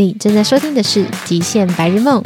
你正在收听的是《极限白日梦》，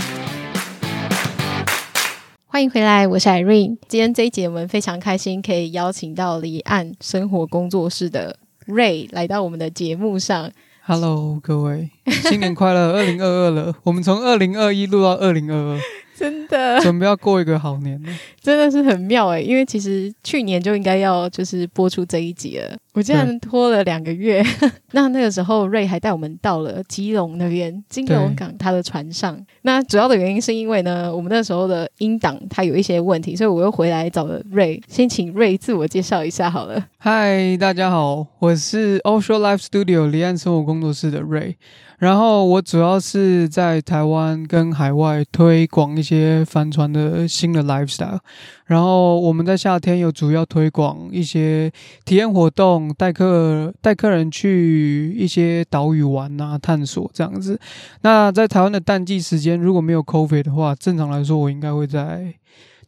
欢迎回来，我是 Irene。今天这一节我们非常开心，可以邀请到离岸生活工作室的 Ray 来到我们的节目上。Hello，各位，新年快乐！二零二二了，我们从二零二一录到二零二二。真的准备要过一个好年了，真的是很妙哎！因为其实去年就应该要就是播出这一集了，我竟然拖了两个月。那那个时候瑞还带我们到了基隆那边金龙港他的船上。那主要的原因是因为呢，我们那时候的英档它有一些问题，所以我又回来找了瑞。先请瑞自我介绍一下好了。嗨，大家好，我是 Offshore Life Studio 离岸生活工作室的瑞。然后我主要是在台湾跟海外推广一些帆船的新的 lifestyle。然后我们在夏天有主要推广一些体验活动，带客带客人去一些岛屿玩啊，探索这样子。那在台湾的淡季时间，如果没有 COVID 的话，正常来说我应该会在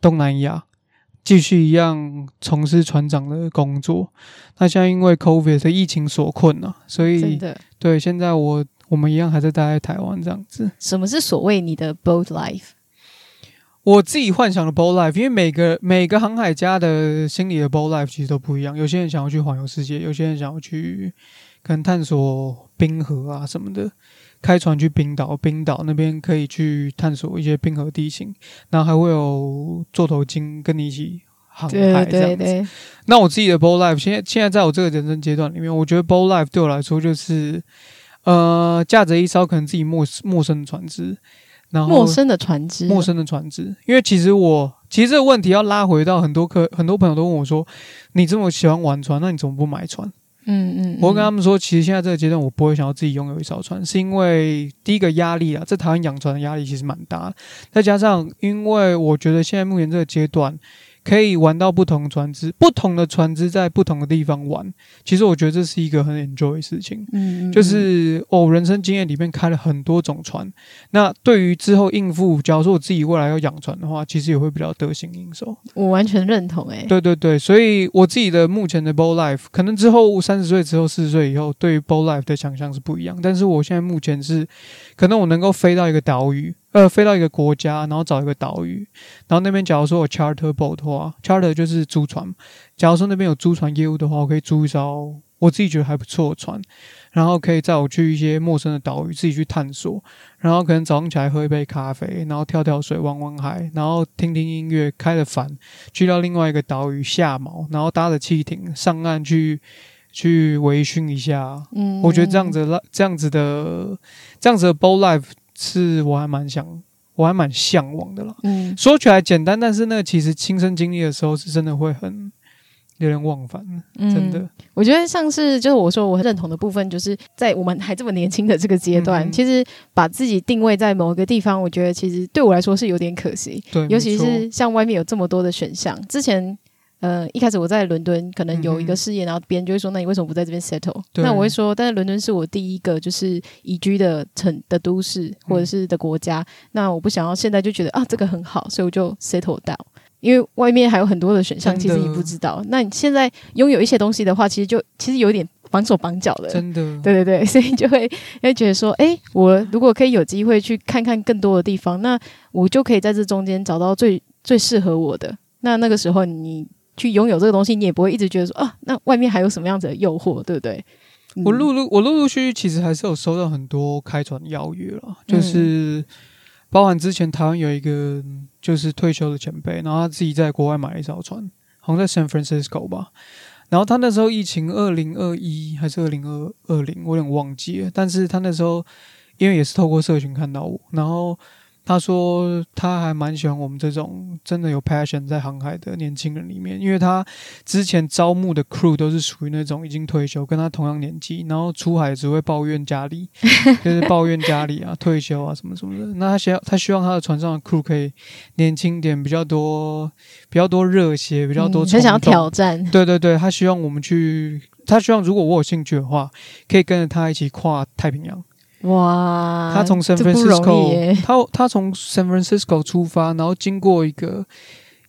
东南亚继续一样从事船长的工作。那现在因为 COVID 的疫情所困啊，所以对现在我。我们一样还在待在台湾这样子。什么是所谓你的 boat life？我自己幻想的 boat life，因为每个每个航海家的心里的 boat life 其实都不一样。有些人想要去环游世界，有些人想要去可能探索冰河啊什么的，开船去冰岛，冰岛那边可以去探索一些冰河地形，然后还会有座头鲸跟你一起航海这样子。那我自己的 boat life，现在现在在我这个人生阶段里面，我觉得 boat life 对我来说就是。呃，驾着一艘可能自己陌陌生的船只，然后陌生的船只，陌生的船只。因为其实我其实这个问题要拉回到很多客很多朋友都问我说：“你这么喜欢玩船，那你怎么不买船？”嗯嗯，嗯我跟他们说，其实现在这个阶段我不会想要自己拥有一艘船，是因为第一个压力啊，在台湾养船的压力其实蛮大的，再加上因为我觉得现在目前这个阶段。可以玩到不同的船只，不同的船只在不同的地方玩。其实我觉得这是一个很 enjoy 的事情。嗯，嗯，嗯，就是哦，人生经验里面开了很多种船。那对于之后应付，假如说我自己未来要养船的话，其实也会比较得心应手。我完全认同诶、欸。对对对，所以我自己的目前的 boat life，可能之后三十岁之后、四十岁以后，对于 boat life 的想象是不一样。但是我现在目前是，可能我能够飞到一个岛屿。呃，飞到一个国家，然后找一个岛屿，然后那边假如说有 charter boat 的话，charter 就是租船。假如说那边有租船业务的话，我可以租一艘我自己觉得还不错的船，然后可以载我去一些陌生的岛屿，自己去探索。然后可能早上起来喝一杯咖啡，然后跳跳水、玩玩海，然后听听音乐，开着帆去到另外一个岛屿下锚，然后搭着汽艇上岸去去微醺一下。嗯，我觉得这样子、这样子的、这样子的 boat life。是我还蛮想，我还蛮向往的啦。嗯，说起来简单，但是那个其实亲身经历的时候，是真的会很有点忘返。嗯，真的，我觉得像是就是我说我很认同的部分，就是在我们还这么年轻的这个阶段，嗯、其实把自己定位在某一个地方，我觉得其实对我来说是有点可惜。对，尤其是像外面有这么多的选项，之前。呃，一开始我在伦敦可能有一个事业，嗯、然后别人就会说：“那你为什么不在这边 settle？” 对那我会说：“但是伦敦是我第一个就是宜居的城的都市，或者是的国家。嗯、那我不想要现在就觉得啊，这个很好，所以我就 settle down。因为外面还有很多的选项，其实你不知道。那你现在拥有一些东西的话，其实就其实有点绑手绑脚的，真的。对对对，所以就会会觉得说：“哎，我如果可以有机会去看看更多的地方，那我就可以在这中间找到最最适合我的。那那个时候你。”去拥有这个东西，你也不会一直觉得说啊，那外面还有什么样子的诱惑，对不对？嗯、我陆陆我陆陆续续其实还是有收到很多开船邀约了，就是包含之前台湾有一个就是退休的前辈，然后他自己在国外买了一艘船，好像在 San Francisco 吧。然后他那时候疫情二零二一还是二零二二零，我有点忘记了。但是他那时候因为也是透过社群看到我，然后。他说他还蛮喜欢我们这种真的有 passion 在航海的年轻人里面，因为他之前招募的 crew 都是属于那种已经退休，跟他同样年纪，然后出海只会抱怨家里，就是抱怨家里啊、退休啊什么什么的。那他希望他希望他的船上的 crew 可以年轻点，比较多、比较多热血，比较多，很想要挑战。对对对，他希望我们去，他希望如果我有兴趣的话，可以跟着他一起跨太平洋。哇，他从 San Francisco，他他从 San Francisco 出发，然后经过一个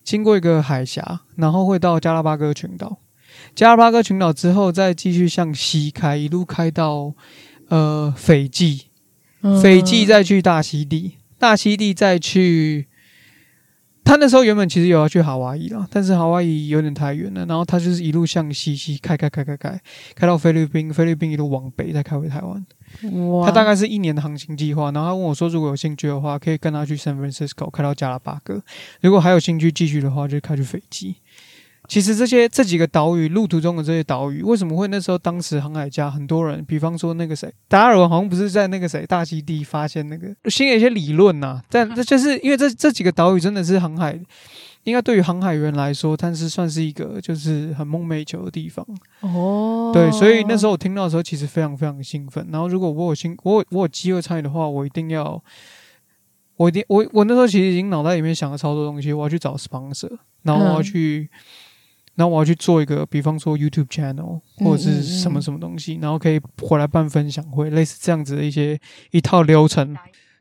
经过一个海峡，然后会到加拉巴哥群岛。加拉巴哥群岛之后，再继续向西开，一路开到呃斐济，斐济再去大溪地，大溪地再去。他那时候原本其实有要去夏威夷啦，但是夏威夷有点太远了，然后他就是一路向西西开开开开开，开到菲律宾，菲律宾一路往北再开回台湾。哇！他大概是一年的航行计划，然后他问我说，如果有兴趣的话，可以跟他去 San Francisco 开到加拉巴哥，如果还有兴趣继续的话，就开去斐济。其实这些这几个岛屿，路途中的这些岛屿，为什么会那时候当时航海家很多人，比方说那个谁，达尔文好像不是在那个谁大溪地发现那个，新的一些理论呐、啊，但这就是因为这这几个岛屿真的是航海，应该对于航海员来说，但是算是一个就是很梦寐以求的地方哦。对，所以那时候我听到的时候，其实非常非常的兴奋。然后如果我有兴，我有我有机会参与的话，我一定要，我一定我我那时候其实已经脑袋里面想了超多东西，我要去找 sponsor，然后我要去。嗯然后我要去做一个，比方说 YouTube channel 或者是什么什么东西，嗯嗯嗯，然后可以回来办分享会，类似这样子的一些一套流程，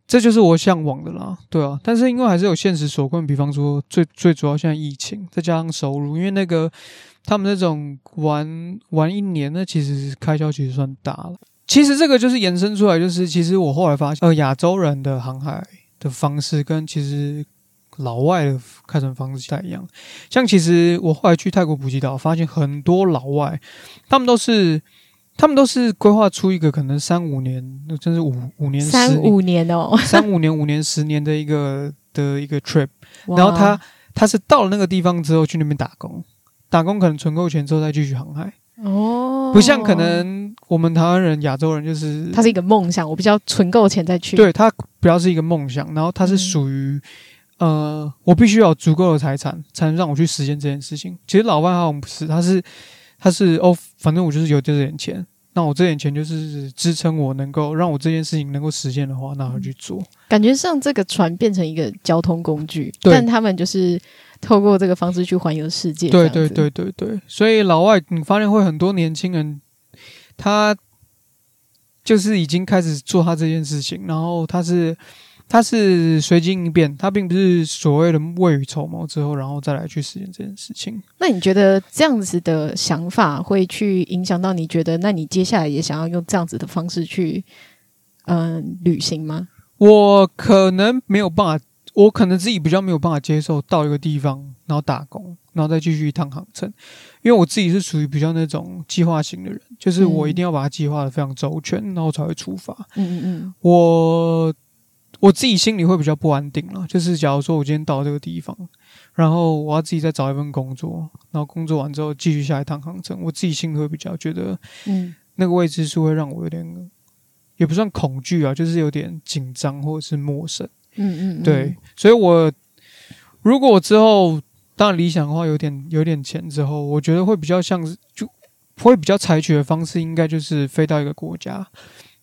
这就是我向往的啦，对啊。但是因为还是有现实所困，比方说最最主要现在疫情，再加上收入，因为那个他们那种玩玩一年，那其实开销其实算大了。其实这个就是延伸出来，就是其实我后来发现，呃，亚洲人的航海的方式跟其实。老外的开船方式不太一样，像其实我后来去泰国普吉岛，发现很多老外，他们都是，他们都是规划出一个可能三五年，那真是五五年、三五年哦，三五年、五年、十年的一个的一个 trip，然后他他是到了那个地方之后去那边打工，打工可能存够钱之后再继续航海。哦，不像可能我们台湾人、亚洲人就是，他是一个梦想，我比较存够钱再去，对他比较是一个梦想，然后他是属于。呃，我必须要有足够的财产，才能让我去实现这件事情。其实老外好像不是，他是，他是哦，反正我就是有这点钱，那我这点钱就是支撑我能够让我这件事情能够实现的话，那我去做。感觉上这个船变成一个交通工具，但他们就是透过这个方式去环游世界。对对对对对，所以老外你发现会很多年轻人，他就是已经开始做他这件事情，然后他是。他是随机应变，他并不是所谓的未雨绸缪之后，然后再来去实现这件事情。那你觉得这样子的想法会去影响到你觉得，那你接下来也想要用这样子的方式去嗯、呃、旅行吗？我可能没有办法，我可能自己比较没有办法接受到一个地方，然后打工，然后再继续一趟航程，因为我自己是属于比较那种计划型的人，就是我一定要把它计划的非常周全，然后才会出发。嗯嗯嗯，我。我自己心里会比较不安定了，就是假如说我今天到这个地方，然后我要自己再找一份工作，然后工作完之后继续下一趟航程，我自己心里会比较觉得，嗯，那个未知数会让我有点，也不算恐惧啊，就是有点紧张或者是陌生，嗯嗯，嗯，对，所以我如果我之后当然理想的话，有点有点钱之后，我觉得会比较像是就会比较采取的方式，应该就是飞到一个国家。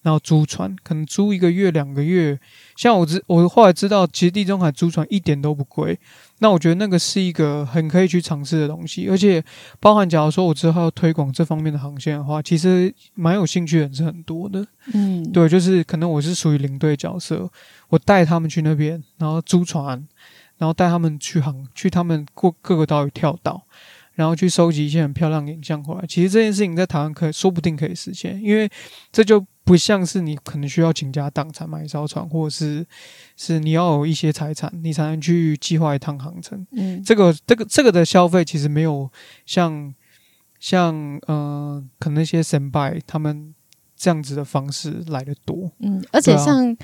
然后租船，可能租一个月、两个月。像我知，我后来知道，其实地中海租船一点都不贵。那我觉得那个是一个很可以去尝试的东西，而且包含假如说我之后要推广这方面的航线的话，其实蛮有兴趣的人是很多的。嗯，对，就是可能我是属于领队角色，我带他们去那边，然后租船，然后带他们去航，去他们过各个岛屿跳岛。然后去收集一些很漂亮的影像回来。其实这件事情在台湾可以说不定可以实现，因为这就不像是你可能需要倾家荡产买一艘船，或者是是你要有一些财产，你才能去计划一趟航程。嗯，这个这个这个的消费其实没有像像呃，可能那些神拜他们这样子的方式来的多。嗯，而且像。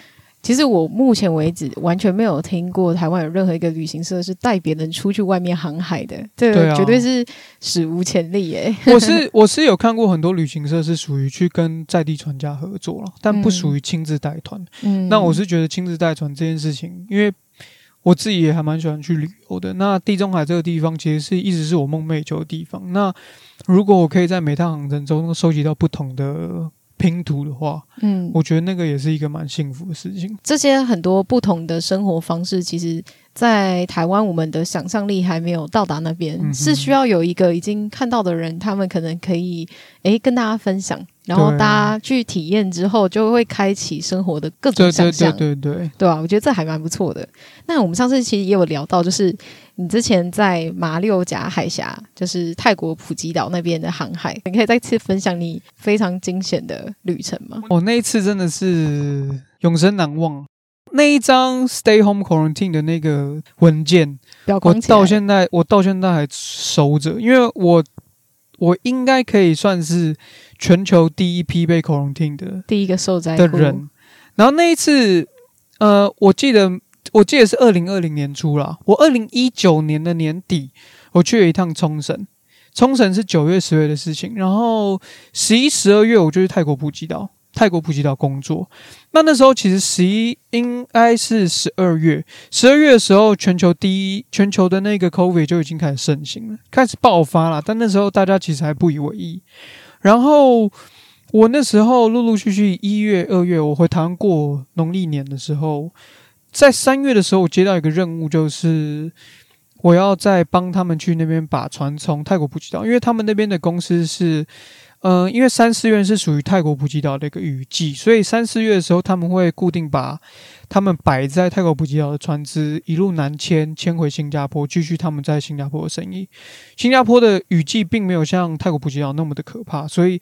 其实我目前为止完全没有听过台湾有任何一个旅行社是带别人出去外面航海的，这个绝对是史无前例耶。我是我是有看过很多旅行社是属于去跟在地船家合作了，但不属于亲自带团。嗯，那我是觉得亲自带团这件事情，因为我自己也还蛮喜欢去旅游的。那地中海这个地方其实是一直是我梦寐以求的地方。那如果我可以在每趟航程中收集到不同的。拼图的话，嗯，我觉得那个也是一个蛮幸福的事情。这些很多不同的生活方式，其实，在台湾，我们的想象力还没有到达那边，嗯，是需要有一个已经看到的人，他们可能可以，诶，跟大家分享。然后大家去体验之后，就会开启生活的各种想象，对对对对，对吧？我觉得这还蛮不错的。那我们上次其实也有聊到，就是你之前在马六甲海峡，就是泰国普吉岛那边的航海，你可以再次分享你非常惊险的旅程吗？我那一次真的是永生难忘。那一张 Stay Home Quarantine 的那个文件，我到现在我到现在还收着，因为我我应该可以算是全球第一批被 quarantine 的第一个受灾的人。然后那一次，呃，我记得我记得是二零二零年初啦，我二零一九年的年底，我去了一趟冲绳。冲绳是九月、十月的事情，然后十一、十二月我就去泰国普吉岛。泰国普吉岛工作，那那时候其实十一应该是十二月，十二月的时候，全球第一，全球的那个 COVID 就已经开始盛行了，开始爆发了。但那时候大家其实还不以为意。然后我那时候陆陆续续一月、二月，我回台湾过农历年的时候，在三月的时候，我接到一个任务，就是我要再帮他们去那边把船从泰国普吉岛，因为他们那边的公司是。嗯、因为三四月是属于泰国普吉岛的一个雨季，所以三四月的时候他们会固定把他们摆在泰国普吉岛的船只一路南迁，迁回新加坡，继续他们在新加坡的生意。新加坡的雨季并没有像泰国普吉岛那么的可怕，所以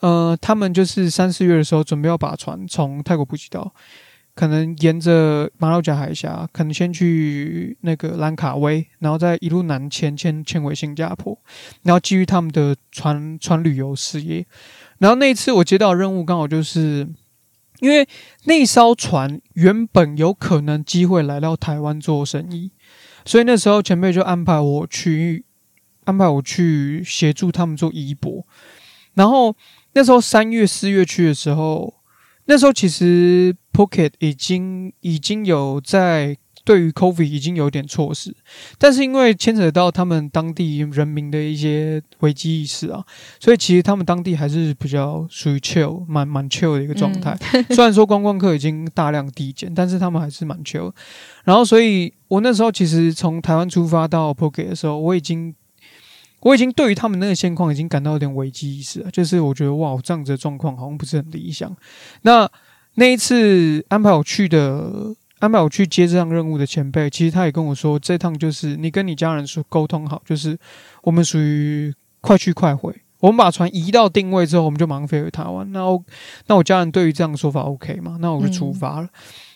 呃，他们就是三四月的时候准备要把船从泰国普吉岛。可能沿着马六甲海峡，可能先去那个兰卡威，然后再一路南迁迁迁回新加坡，然后继续他们的船船旅游事业。然后那一次我接到任务刚好就是，因为那艘船原本有可能机会来到台湾做生意，所以那时候前辈就安排我去安排我去协助他们做移博。然后那时候三月四月去的时候。那时候其实 Pocket 已经已经有在对于 COVID 已经有点措施，但是因为牵扯到他们当地人民的一些危机意识啊，所以其实他们当地还是比较属于 chill，蛮蛮 chill 的一个状态。嗯、虽然说观光客已经大量递减，但是他们还是蛮 chill。然后，所以我那时候其实从台湾出发到 Pocket 的时候，我已经。我已经对于他们那个现况已经感到有点危机意识了，就是我觉得哇，这样子的状况好像不是很理想。那那一次安排我去的，安排我去接这项任务的前辈，其实他也跟我说，这趟就是你跟你家人说沟通好，就是我们属于快去快回。我们把船移到定位之后，我们就马上飞回台湾。那我那我家人对于这样的说法 OK 吗？那我就出发了。嗯、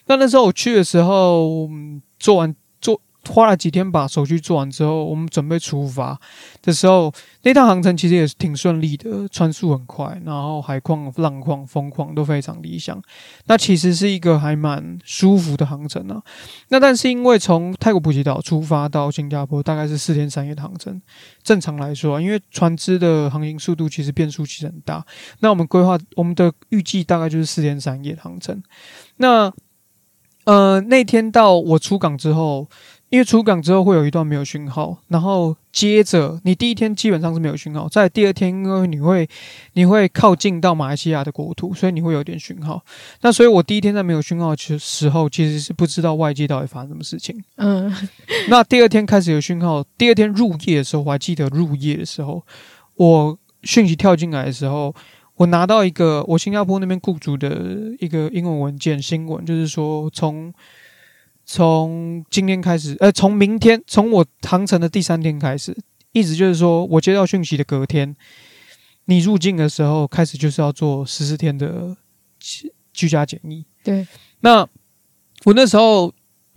那那时候我去的时候，做完。花了几天把手续做完之后，我们准备出发的时候，那趟航程其实也是挺顺利的，船速很快，然后海况、浪况、风况都非常理想。那其实是一个还蛮舒服的航程啊。那但是因为从泰国普吉岛出发到新加坡大概是四天三夜的航程，正常来说，因为船只的航行速度其实变数其实很大。那我们规划我们的预计大概就是四天三夜的航程。那呃那天到我出港之后。因为出港之后会有一段没有讯号，然后接着你第一天基本上是没有讯号，在第二天因为你会你会靠近到马来西亚的国土，所以你会有点讯号。那所以我第一天在没有讯号的时候，其实是不知道外界到底发生什么事情。嗯，那第二天开始有讯号，第二天入夜的时候，我还记得入夜的时候，我讯息跳进来的时候，我拿到一个我新加坡那边雇主的一个英文文件新闻，就是说从。从今天开始，呃，从明天，从我航程的第三天开始，一直就是说我接到讯息的隔天，你入境的时候开始就是要做十四天的居家检疫。对，那我那时候，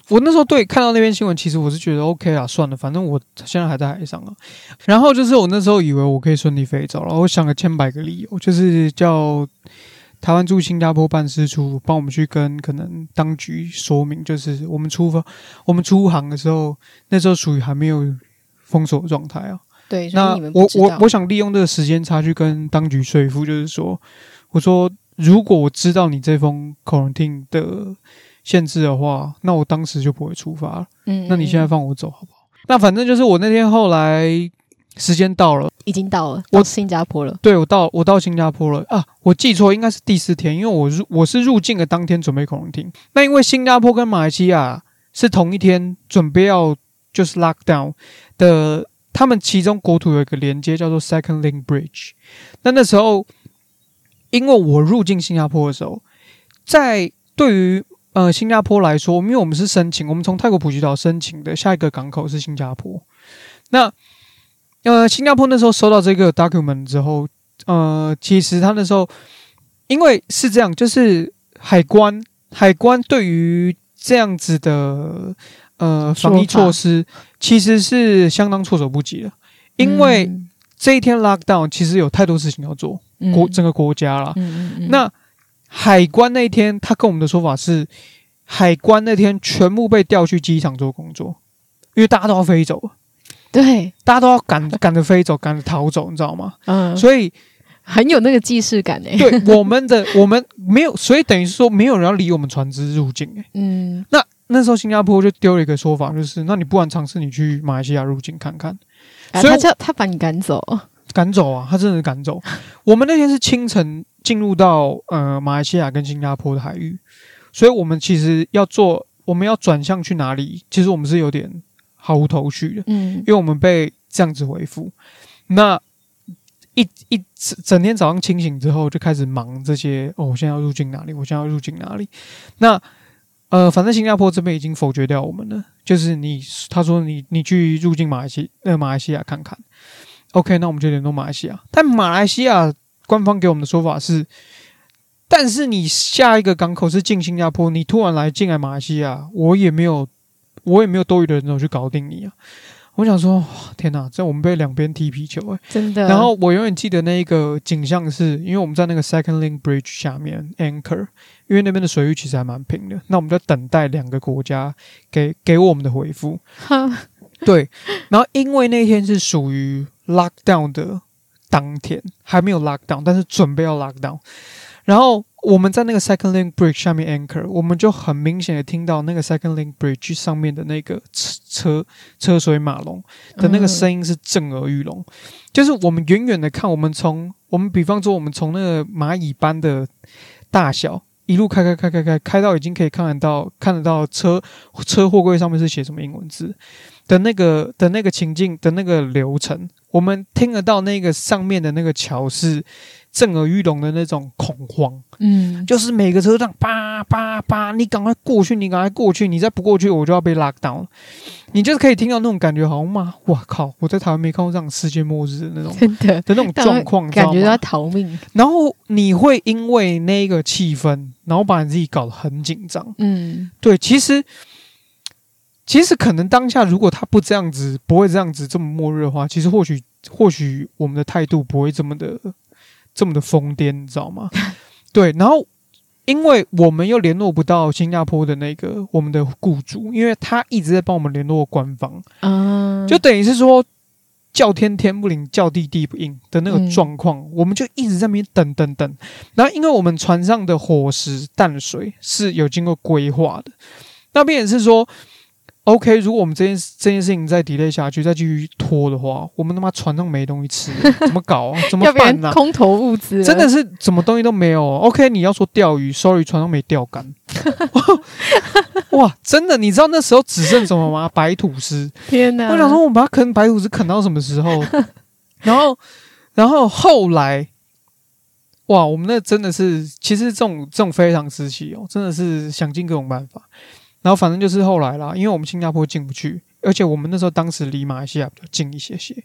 我那时候对看到那篇新闻，其实我是觉得 OK 啊，算了，反正我现在还在海上啊。然后就是我那时候以为我可以顺利飞走了，然后我想了千百个理由，就是叫。台湾驻新加坡办事处帮我们去跟可能当局说明，就是我们出发、我们出航的时候，那时候属于还没有封锁的状态啊。对，那我我我想利用这个时间差去跟当局说服，就是说，我说如果我知道你这封 quarantine 的限制的话，那我当时就不会出发了。嗯，那你现在放我走好不好？那反正就是我那天后来。时间到了，已经到了，我新加坡了。对，我到，我到新加坡了啊！我记错，应该是第四天，因为我入我是入境的当天准备 quarantine。那因为新加坡跟马来西亚是同一天准备要就是 lockdown 的，他们其中国土有一个连接叫做 Second Link Bridge。那那时候，因为我入境新加坡的时候，在对于呃新加坡来说，因为我们是申请，我们从泰国普吉岛申请的下一个港口是新加坡，那。呃，新加坡那时候收到这个 document 之后，呃，其实他那时候因为是这样，就是海关海关对于这样子的呃防疫措施，其实是相当措手不及的，因为这一天 lockdown 其实有太多事情要做，国整个国家啦。那海关那一天，他跟我们的说法是，海关那天全部被调去机场做工作，因为大家都要飞走。对，大家都要赶赶着飞走，赶着逃走，你知道吗？嗯，所以很有那个既视感诶。对，我们的我们没有，所以等于是说没有人要理我们船只入境诶。嗯，那那时候新加坡就丢了一个说法，就是那你不然尝试你去马来西亚入境看看。所以他叫他把你赶走，赶走啊，他真的是赶走。我们那天是清晨进入到呃马来西亚跟新加坡的海域，所以我们其实要做，我们要转向去哪里？其实我们是有点。毫无头绪的，嗯，因为我们被这样子回复，那一一整整天早上清醒之后就开始忙这些哦，我现在要入境哪里？我现在要入境哪里？那呃，反正新加坡这边已经否决掉我们了，就是你他说你你去入境马来西呃马来西亚看看，OK，那我们就联络马来西亚，但马来西亚官方给我们的说法是，但是你下一个港口是进新加坡，你突然来进来马来西亚，我也没有。我也没有多余的人手去搞定你啊！我想说，天哪，这我们被两边踢皮球哎、欸，真的。然后我永远记得那一个景象是，因为我们在那个 Second Link Bridge 下面 anchor，因为那边的水域其实还蛮平的。那我们在等待两个国家给给我们的回复。对。然后因为那天是属于 lockdown 的当天，还没有 lockdown，但是准备要 lockdown。然后我们在那个 Second Link Bridge 下面 anchor，我们就很明显的听到那个 Second Link Bridge 上面的那个车车车水马龙的那个声音是震耳欲聋，就是我们远远的看，我们从我们比方说我们从那个蚂蚁般的大小一路开开开开开开到已经可以看得到看得到车车货柜上面是写什么英文字的那个的那个情境的那个流程，我们听得到那个上面的那个桥是。震耳欲聋的那种恐慌，嗯，就是每个车站叭叭叭，你赶快过去，你赶快过去，你再不过去，我就要被 lock down。你就是可以听到那种感觉，好吗？哇靠！我在台湾没看过这样世界末日的那种真的的那种状况，感觉要逃命。然后你会因为那个气氛，然后把你自己搞得很紧张。嗯，对，其实其实可能当下如果他不这样子，不会这样子这么末日的话，其实或许或许我们的态度不会这么的。这么的疯癫，你知道吗？对，然后因为我们又联络不到新加坡的那个我们的雇主，因为他一直在帮我们联络官方，嗯，就等于是说叫天天不灵，叫地地不应的那个状况，嗯、我们就一直在那边等等等。然后，因为我们船上的伙食、淡水是有经过规划的，那边也是说。OK，如果我们这件这件事情再 delay 下去，再继续拖的话，我们他妈船上没东西吃，怎么搞啊？怎么办呢、啊？空投物资，真的是什么东西都没有。OK，你要说钓鱼，Sorry，船上没钓竿。哇，真的，你知道那时候只剩什么吗？白吐司。天哪！我想说，我们把它啃白吐司啃到什么时候？然后，然后后来，哇，我们那真的是，其实这种这种非常时期哦，真的是想尽各种办法。然后反正就是后来啦，因为我们新加坡进不去，而且我们那时候当时离马来西亚比较近一些些，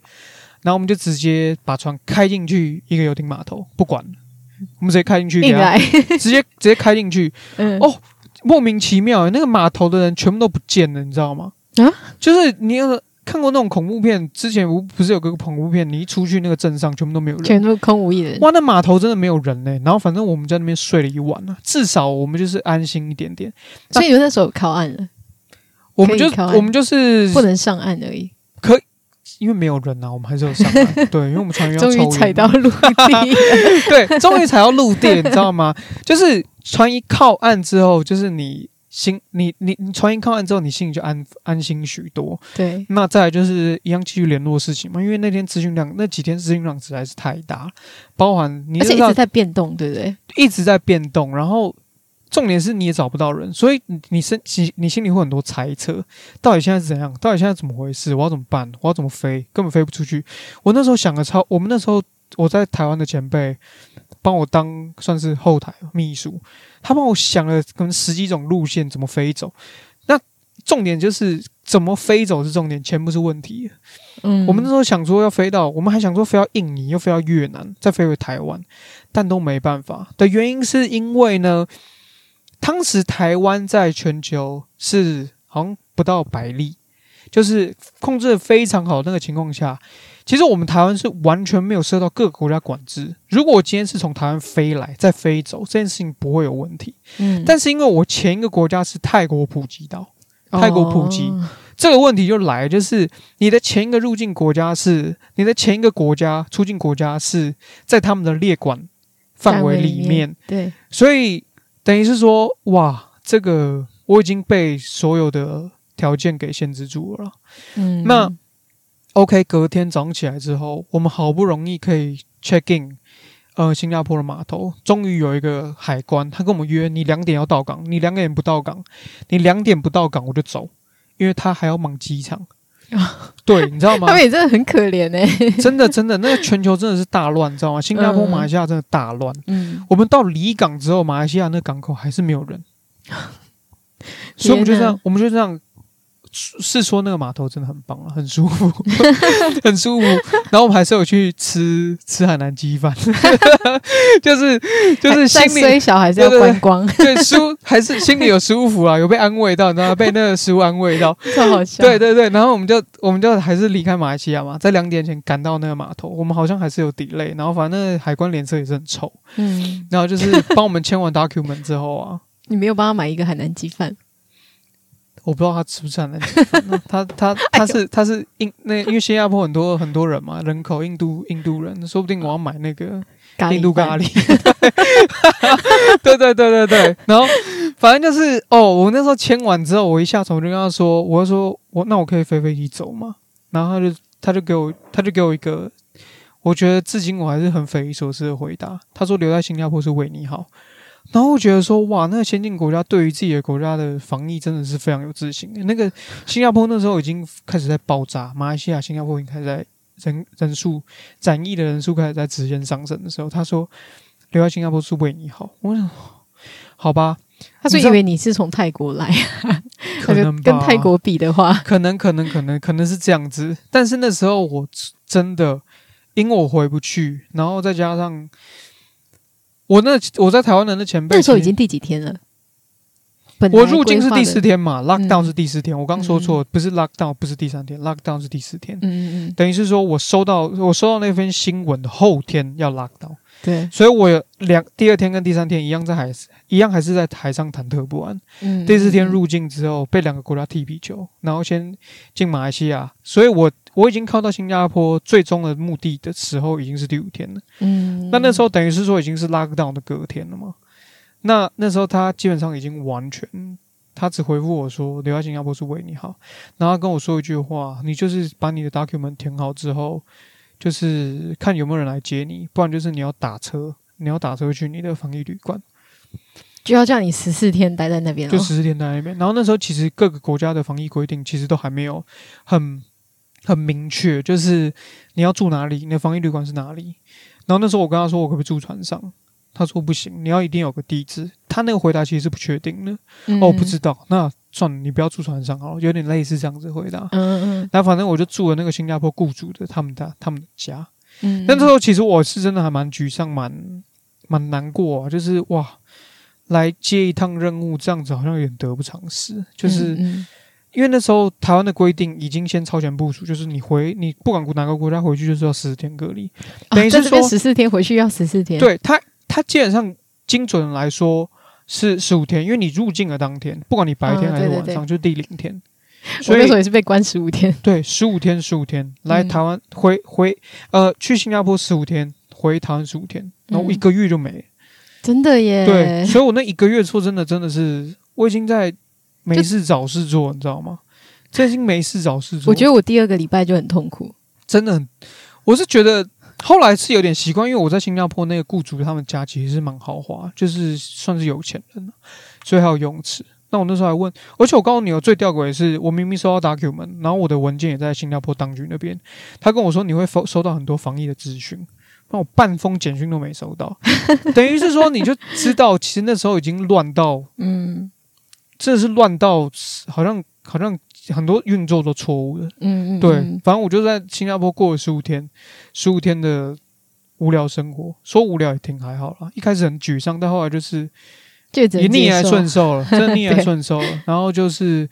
然后我们就直接把船开进去一个游艇码头，不管了，我们直接开进去，直接直接开进去，嗯、哦，莫名其妙，那个码头的人全部都不见了，你知道吗？啊，就是你要。看过那种恐怖片，之前不不是有个恐怖片，你一出去那个镇上全部都没有人，全都空无一人。哇，那码头真的没有人呢、欸。然后反正我们在那边睡了一晚了，至少我们就是安心一点点。所以你们那时候靠岸了，我们就我们就是不能上岸而已。可以，因为没有人啊，我们还是有上岸。对，因为我们船员。终于踩到陆地，对，终于踩到陆地，你知道吗？就是船一靠岸之后，就是你。心，你你你传音靠岸之后，你心里就安安心许多。对，那再来就是一样继续联络事情嘛，因为那天咨询量，那几天咨询量实在是太大，包含你而且一直在变动，对不对？一直在变动，然后重点是你也找不到人，所以你你心你你心里会很多猜测，到底现在是怎样？到底现在怎么回事？我要怎么办？我要怎么飞？根本飞不出去。我那时候想的超，我们那时候我在台湾的前辈帮我当算是后台秘书。他帮我想了可能十几种路线怎么飞走，那重点就是怎么飞走是重点，钱不是问题。嗯，我们那时候想说要飞到，我们还想说飞到印尼，又飞到越南，再飞回台湾，但都没办法的原因是因为呢，当时台湾在全球是好像不到百例，就是控制的非常好的那个情况下，其实我们台湾是完全没有受到各个国家管制。如果我今天是从台湾飞来再飞走，这件事情不会有问题。嗯，但是因为我前一个国家是泰国普吉岛，泰国普吉。哦这个问题就来，就是你的前一个入境国家是你的前一个国家出境国家是在他们的列管范围里面，面对，所以等于是说，哇，这个我已经被所有的条件给限制住了。嗯，那 OK，隔天早上起来之后，我们好不容易可以 check in，呃，新加坡的码头，终于有一个海关，他跟我们约，你两点要到港，你两点不到港，你两点不到港我就走。因为他还要忙机场，对，你知道吗？他们也真的很可怜哎、欸，真的真的，那个全球真的是大乱，你知道吗？新加坡、马来西亚真的大乱。嗯，我们到离港之后，马来西亚那个港口还是没有人，所以我们就这样，我们就这样。是说那个码头真的很棒啊，很舒服，很舒服。然后我们还是有去吃吃海南鸡饭，就是就是心里小还是要观光，对，舒还是心里有舒服啊，有被安慰到，然后被那个食物安慰到，超好笑。对对对，然后我们就我们就还是离开马来西亚嘛，在两点前赶到那个码头，我们好像还是有 delay，然后反正那个海关脸色也是很臭，嗯，然后就是帮我们签完 document 之后啊，你没有帮他买一个海南鸡饭？我不知道他吃不吃那 他他他是他是印那因为新加坡很多很多人嘛，人口印度印度人，说不定我要买那个印度咖喱。对对对对对，然后反正就是哦，我那时候签完之后，我一下床我就跟他说，我就说我那我可以飞飞机走吗？然后他就他就给我他就给我一个，我觉得至今我还是很匪夷所思的回答。他说留在新加坡是为你好。然后我觉得说，哇，那个先进国家对于自己的国家的防疫真的是非常有自信。那个新加坡那时候已经开始在爆炸，马来西亚、新加坡已经开始在人人数展翼的人数开始在直线上升的时候，他说留在新加坡是为你好。我想，好吧，他说以为你是从泰国来，可能跟泰国比的话，可能可能可能可能是这样子。但是那时候我真的因为我回不去，然后再加上。我那我在台湾的那前辈，那时候已经第几天了？我入境是第四天嘛，lockdown 是第四天。我刚说错，不是 lockdown，不是第三天，lockdown 是第四天。嗯嗯嗯，等于是说我收到我收到那份新闻的后天要 lockdown。对，所以我有两第二天跟第三天一样在海一样还是在海上忐忑不安。嗯，第四天入境之后被两个国家踢皮球，然后先进马来西亚，所以我我已经靠到新加坡最终的目的的时候已经是第五天了。嗯，那那时候等于是说已经是 lockdown 的隔天了嘛。那那时候他基本上已经完全，他只回复我说留在新加坡是为你好，然后他跟我说一句话，你就是把你的 document 填好之后。就是看有没有人来接你，不然就是你要打车，你要打车去你的防疫旅馆，就要叫你十四天待在那边，就十四天待在那边。然后那时候其实各个国家的防疫规定其实都还没有很很明确，就是你要住哪里，你的防疫旅馆是哪里。然后那时候我跟他说，我可不可以住船上？他说不行，你要一定有个地址。他那个回答其实是不确定的。嗯、哦，不知道。那算了，你不要住船上好了，有点类似这样子回答。嗯嗯。那反正我就住了那个新加坡雇主的他们的他们的家。嗯。但那时候其实我是真的还蛮沮丧，蛮蛮难过啊。就是哇，来接一趟任务这样子好像有点得不偿失。就是因为那时候台湾的规定已经先超前部署，就是你回你不管哪个国家回去就是要十四天隔离。等于是说十四天回去要十四天。对他。他基本上精准来说是十五天，因为你入境的当天，不管你白天还是晚上，嗯、对对对就第零天。所以那时候也是被关十五天。对，十五天，十五天来台湾、嗯、回回呃去新加坡十五天，回台湾十五天，然后一个月就没、嗯。真的耶。对，所以我那一个月说真的，真的是我已经在没事找事做，你知道吗？真心没事找事做。我觉得我第二个礼拜就很痛苦，真的很，我是觉得。后来是有点习惯，因为我在新加坡那个雇主他们家其实是蛮豪华，就是算是有钱人，所以还有游泳池。那我那时候还问，而且我告诉你，哦最吊诡的是，我明明收到 document，然后我的文件也在新加坡当局那边，他跟我说你会收收到很多防疫的资讯，那我半封简讯都没收到，等于是说你就知道，其实那时候已经乱到，嗯，真的是乱到好像好像。很多运作都错误的，嗯嗯，对，反正我就在新加坡过了十五天，十五天的无聊生活，说无聊也挺还好啦。一开始很沮丧，但后来就是也逆来顺受了，真的逆来顺受了。然后就是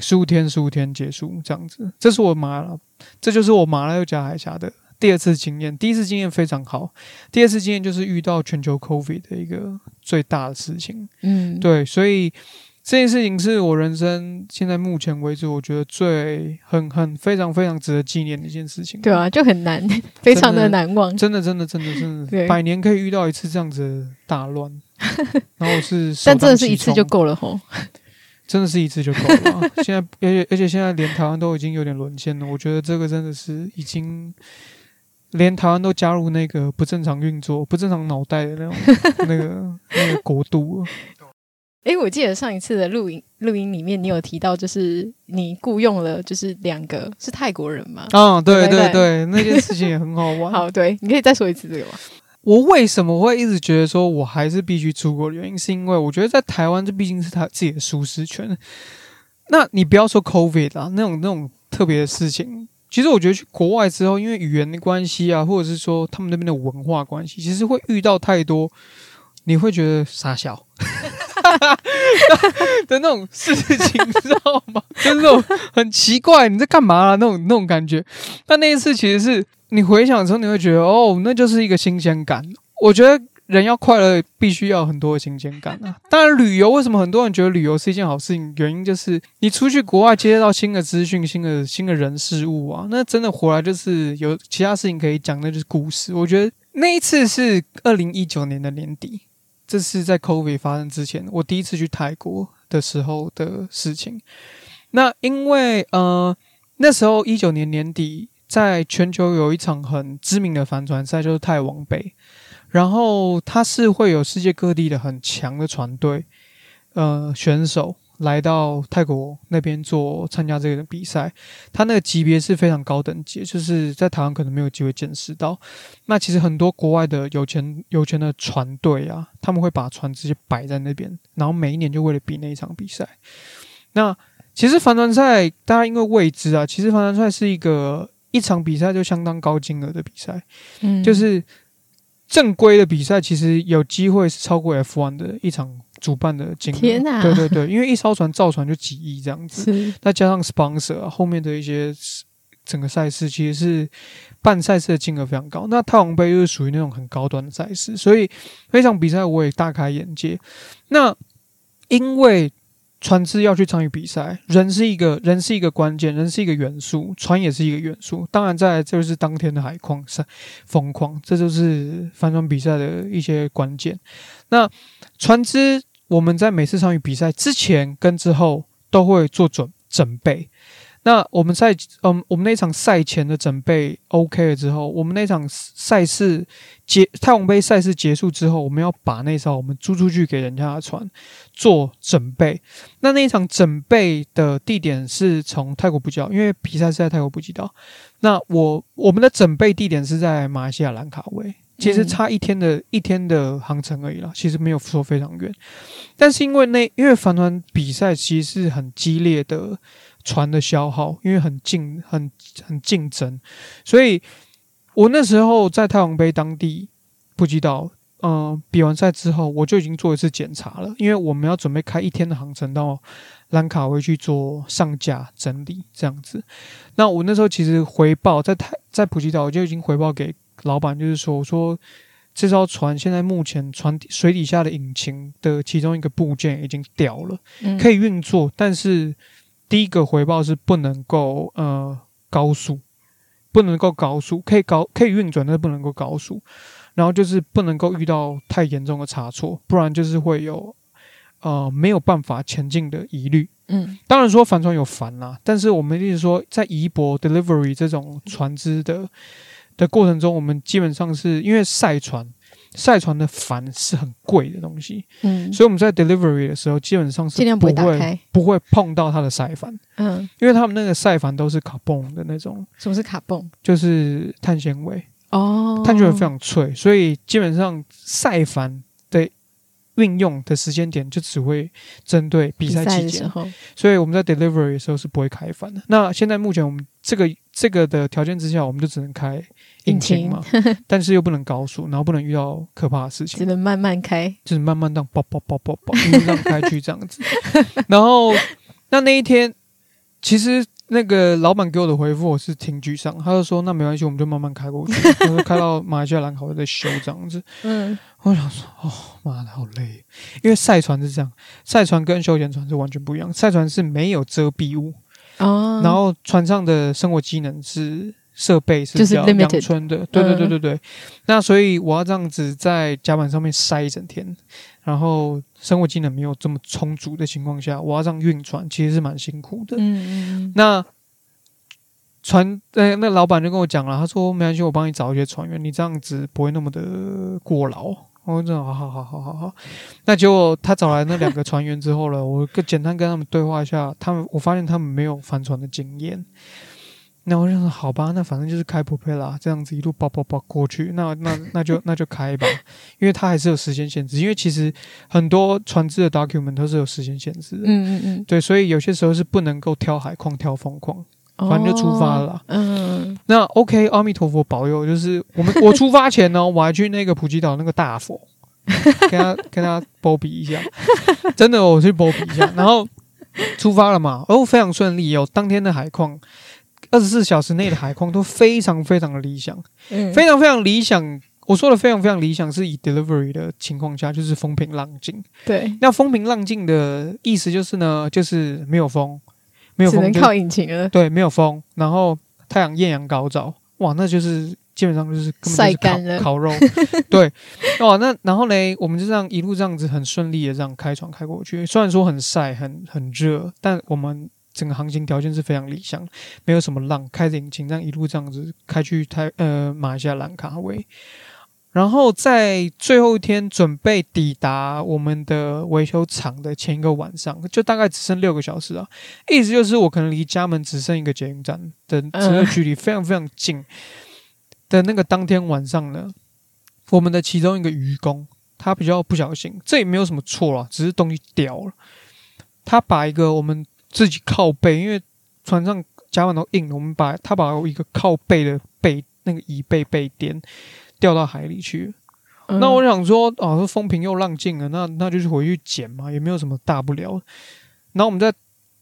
十五天，十五天结束这样子。这是我马了，这就是我马六甲海峡的第二次经验。第一次经验非常好，第二次经验就是遇到全球 COVID 的一个最大的事情。嗯，对，所以。这件事情是我人生现在目前为止，我觉得最很很非常非常值得纪念的一件事情。对啊，就很难，非常的难忘。真的，真的，真的，真的，百年可以遇到一次这样子的大乱，然后是，但真的是一次就够了吼，真的是一次就够了。现在，而且而且现在连台湾都已经有点沦陷了。我觉得这个真的是已经连台湾都加入那个不正常运作、不正常脑袋的那种那个那个国度了。哎，我记得上一次的录音录音里面，你有提到，就是你雇佣了，就是两个是泰国人吗？啊，对对对，对，那件事情也很好玩。好，对，你可以再说一次这个吗？我为什么会一直觉得说我还是必须出国的原因，是因为我觉得在台湾这毕竟是他自己的舒适圈。那你不要说 COVID 啊，那种那种特别的事情，其实我觉得去国外之后，因为语言的关系啊，或者是说他们那边的文化关系，其实会遇到太多，你会觉得傻笑。哈 的那种事情，你知道吗？就是那种很奇怪，你在干嘛啊？那种那种感觉。但那一次，其实是你回想的时候，你会觉得哦，那就是一个新鲜感。我觉得人要快乐，必须要很多的新鲜感啊。当然，旅游为什么很多人觉得旅游是一件好事情？原因就是你出去国外，接到新的资讯、新的新的人事物啊，那真的回来就是有其他事情可以讲，那就是故事。我觉得那一次是二零一九年的年底。这是在 COVID 发生之前，我第一次去泰国的时候的事情。那因为呃那时候一九年年底，在全球有一场很知名的帆船赛，就是泰王杯。然后它是会有世界各地的很强的船队，呃选手。来到泰国那边做参加这个的比赛，他那个级别是非常高等级，就是在台湾可能没有机会见识到。那其实很多国外的有钱有钱的船队啊，他们会把船直接摆在那边，然后每一年就为了比那一场比赛。那其实帆船赛大家因为未知啊，其实帆船赛是一个一场比赛就相当高金额的比赛，嗯，就是正规的比赛其实有机会是超过 F1 的一场。主办的金额，天哪！对对对，因为一艘船造船就几亿这样子，再加上 sponsor 啊，后面的一些整个赛事，其实是办赛事的金额非常高。那太王杯又是属于那种很高端的赛事，所以那场比赛我也大开眼界。那因为船只要去参与比赛，人是一个人是一个关键，人是一个元素，船也是一个元素。当然，在这就是当天的海况是 风况，这就是帆船比赛的一些关键。那船只。我们在每次参与比赛之前跟之后都会做准准备。那我们在嗯，我们那场赛前的准备 OK 了之后，我们那场赛事结泰王杯赛事结束之后，我们要把那艘我们租出去给人家的船做准备。那那一场准备的地点是从泰国普吉岛，因为比赛是在泰国普吉岛。那我我们的准备地点是在马来西亚兰卡威。其实差一天的、嗯、一天的航程而已啦，其实没有说非常远。但是因为那因为帆船比赛其实是很激烈的船的消耗，因为很竞很很竞争，所以我那时候在太阳杯当地普吉岛，嗯、呃，比完赛之后我就已经做一次检查了，因为我们要准备开一天的航程到兰卡威去做上架整理这样子。那我那时候其实回报在泰在普吉岛，我就已经回报给。老板就是说，我说这艘船现在目前船底水底下的引擎的其中一个部件已经掉了，嗯、可以运作，但是第一个回报是不能够呃高速，不能够高速，可以高可以运转，但是不能够高速，然后就是不能够遇到太严重的差错，不然就是会有呃没有办法前进的疑虑。嗯，当然说帆船有帆啦，但是我们一直说在宜博 delivery 这种船只的。的过程中，我们基本上是因为赛船，赛船的帆是很贵的东西，嗯，所以我们在 delivery 的时候，基本上是不会不会，不会碰到它的赛帆，嗯，因为他们那个赛帆都是卡蹦的那种。什么是卡蹦？就是碳纤维哦，碳纤维非常脆，所以基本上赛帆的运用的时间点就只会针对比赛期间，所以我们在 delivery 的时候是不会开帆的。那现在目前我们这个。这个的条件之下，我们就只能开引擎。嘛，擎 但是又不能高速，然后不能遇到可怕的事情，只能慢慢开，就是慢慢这样爆爆爆爆爆一路这样开去这样子。然后那那一天，其实那个老板给我的回复我是挺沮丧，他就说那没关系，我们就慢慢开过去，就是开到马来西亚兰卡威再修这样子。嗯，我想说哦，妈的好累，因为赛船是这样，赛船跟休闲船是完全不一样，赛船是没有遮蔽物。哦，然后船上的生活机能是设备是比较阳春的，对对对对对。那所以我要这样子在甲板上面塞一整天，然后生活技能没有这么充足的情况下，我要这样运船，其实是蛮辛苦的。嗯嗯。那船呃，那老板就跟我讲了，他说没关系，我帮你找一些船员，你这样子不会那么的过劳。我说好好好好好好，那结果他找来那两个船员之后呢，我跟简单跟他们对话一下，他们我发现他们没有帆船的经验。那我就说好吧，那反正就是开 propeller 这样子一路爆爆爆过去，那那那就那就开吧，因为它还是有时间限制，因为其实很多船只的 document 都是有时间限制的。嗯嗯嗯，对，所以有些时候是不能够挑海况、挑风况。反正就出发了，嗯，那 OK，阿弥陀佛保佑，就是我们 我出发前呢，我还去那个普吉岛那个大佛，跟他跟他波比一下，真的我去波比一下，然后出发了嘛，哦，非常顺利，有当天的海况，二十四小时内的海况都非常非常的理想，嗯，非常非常理想。我说的非常非常理想，是以 delivery 的情况下，就是风平浪静。对，那风平浪静的意思就是呢，就是没有风。没有风，只能靠引擎了。对，没有风，然后太阳艳阳高照，哇，那就是基本上就是晒干了烤肉。对，哇，那然后呢，我们就这样一路这样子很顺利的这样开船开过去。虽然说很晒、很很热，但我们整个航行条件是非常理想，没有什么浪，开着引擎这样一路这样子开去台呃马来西亚兰卡威。然后在最后一天准备抵达我们的维修厂的前一个晚上，就大概只剩六个小时啊，意思就是我可能离家门只剩一个捷运站的这个距离非常非常近的那个当天晚上呢，我们的其中一个渔工他比较不小心，这也没有什么错啦，只是东西掉了，他把一个我们自己靠背，因为船上甲板都硬，我们把他把一个靠背的背那个椅背背垫。掉到海里去，嗯、那我想说，啊，说风平又浪静了，那那就是回去捡嘛，也没有什么大不了。然后我们在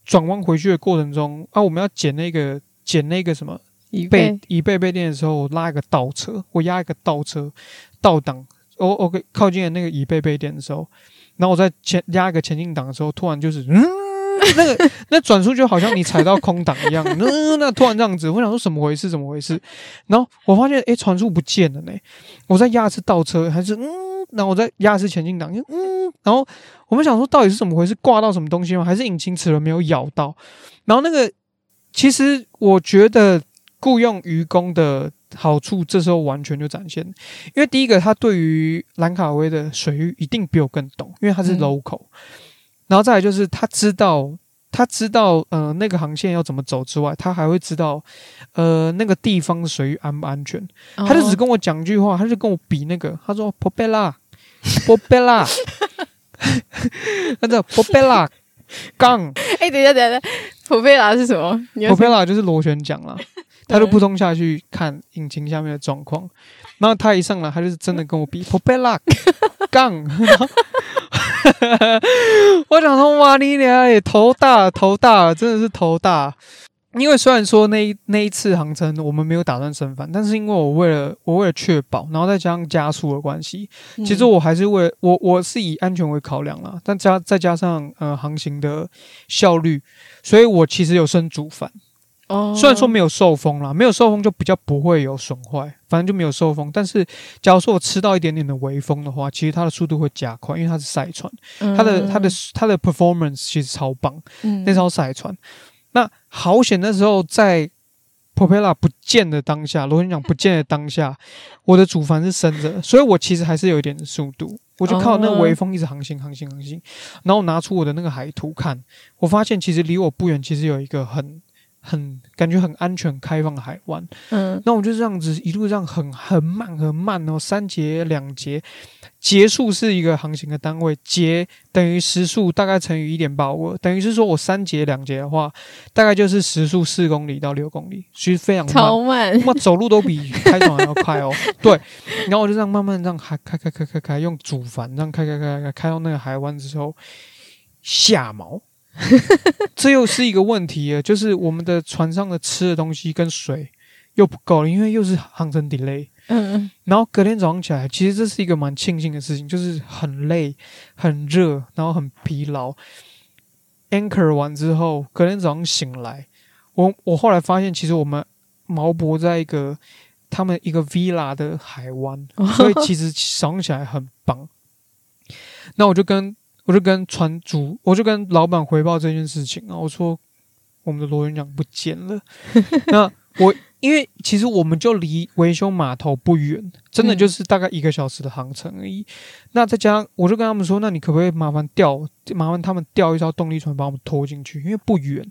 转弯回去的过程中，啊，我们要捡那个捡那个什么椅背椅背背垫的时候，我拉一个倒车，我压一个倒车倒档，我 OK 靠近了那个椅背背垫的时候，然后我在前压一个前进档的时候，突然就是嗯。那个那转速就好像你踩到空档一样，那那突然这样子，我想说怎么回事？怎么回事？然后我发现，诶，转速不见了呢。我在压一次倒车，还是嗯，然后我在压一次前进档，嗯，然后我们想说到底是怎么回事？挂到什么东西吗？还是引擎齿轮没有咬到？然后那个其实我觉得雇佣愚公的好处，这时候完全就展现，因为第一个他对于兰卡威的水域一定比我更懂，因为他是 local。嗯然后再来就是他知道，他知道，呃，那个航线要怎么走之外，他还会知道，呃，那个地方的水域安不安全。Oh. 他就只跟我讲一句话，他就跟我比那个，他说 “Popella，Popella”，他叫 “Popella”，杠。哎，等一下，等一下，Popella 是什么？Popella 就是螺旋桨啦。他就扑通下去看引擎下面的状况。然后他一上来，他就是真的跟我比 “Popella”，杠。我想说，哇，你俩也头大，头大，真的是头大。因为虽然说那一那一次航程我们没有打算升帆，但是因为我为了我为了确保，然后再加上加速的关系，其实我还是为我我是以安全为考量啦。但加再加上呃航行的效率，所以我其实有升主帆。哦，虽然说没有受风啦，没有受风就比较不会有损坏，反正就没有受风。但是，假如说我吃到一点点的微风的话，其实它的速度会加快，因为它是赛船，它的它的它的 performance 其实超棒。嗯，那艘赛船，那好险那时候，在 propeller 不见的当下，螺旋桨不见的当下，我的主帆是升着，所以我其实还是有一点速度，我就靠那个微风一直航行航行航行，然后拿出我的那个海图看，我发现其实离我不远，其实有一个很。很感觉很安全开放的海湾。嗯，那我就这样子一路这样很很慢很慢哦，三节两节，节数是一个航行的单位，节等于时速大概乘以一点八五，等于是说我三节两节的话，大概就是时速四公里到六公里，其实非常慢，超慢，那走路都比开船还要快哦。对，然后我就这样慢慢这样开开开开开开，用主帆这样开开开开开到那个海湾之后，下锚。这又是一个问题啊，就是我们的船上的吃的东西跟水又不够了，因为又是航程 delay。嗯嗯。然后隔天早上起来，其实这是一个蛮庆幸的事情，就是很累、很热，然后很疲劳。Anchor 完之后，隔天早上醒来，我我后来发现，其实我们毛博在一个他们一个 villa 的海湾，所以其实早上起来很棒。那我就跟。我就跟船主，我就跟老板回报这件事情啊。我说我们的螺旋桨不见了。那我因为其实我们就离维修码头不远，真的就是大概一个小时的航程而已。嗯、那再加上，我就跟他们说，那你可不可以麻烦调，麻烦他们调一艘动力船把我们拖进去，因为不远。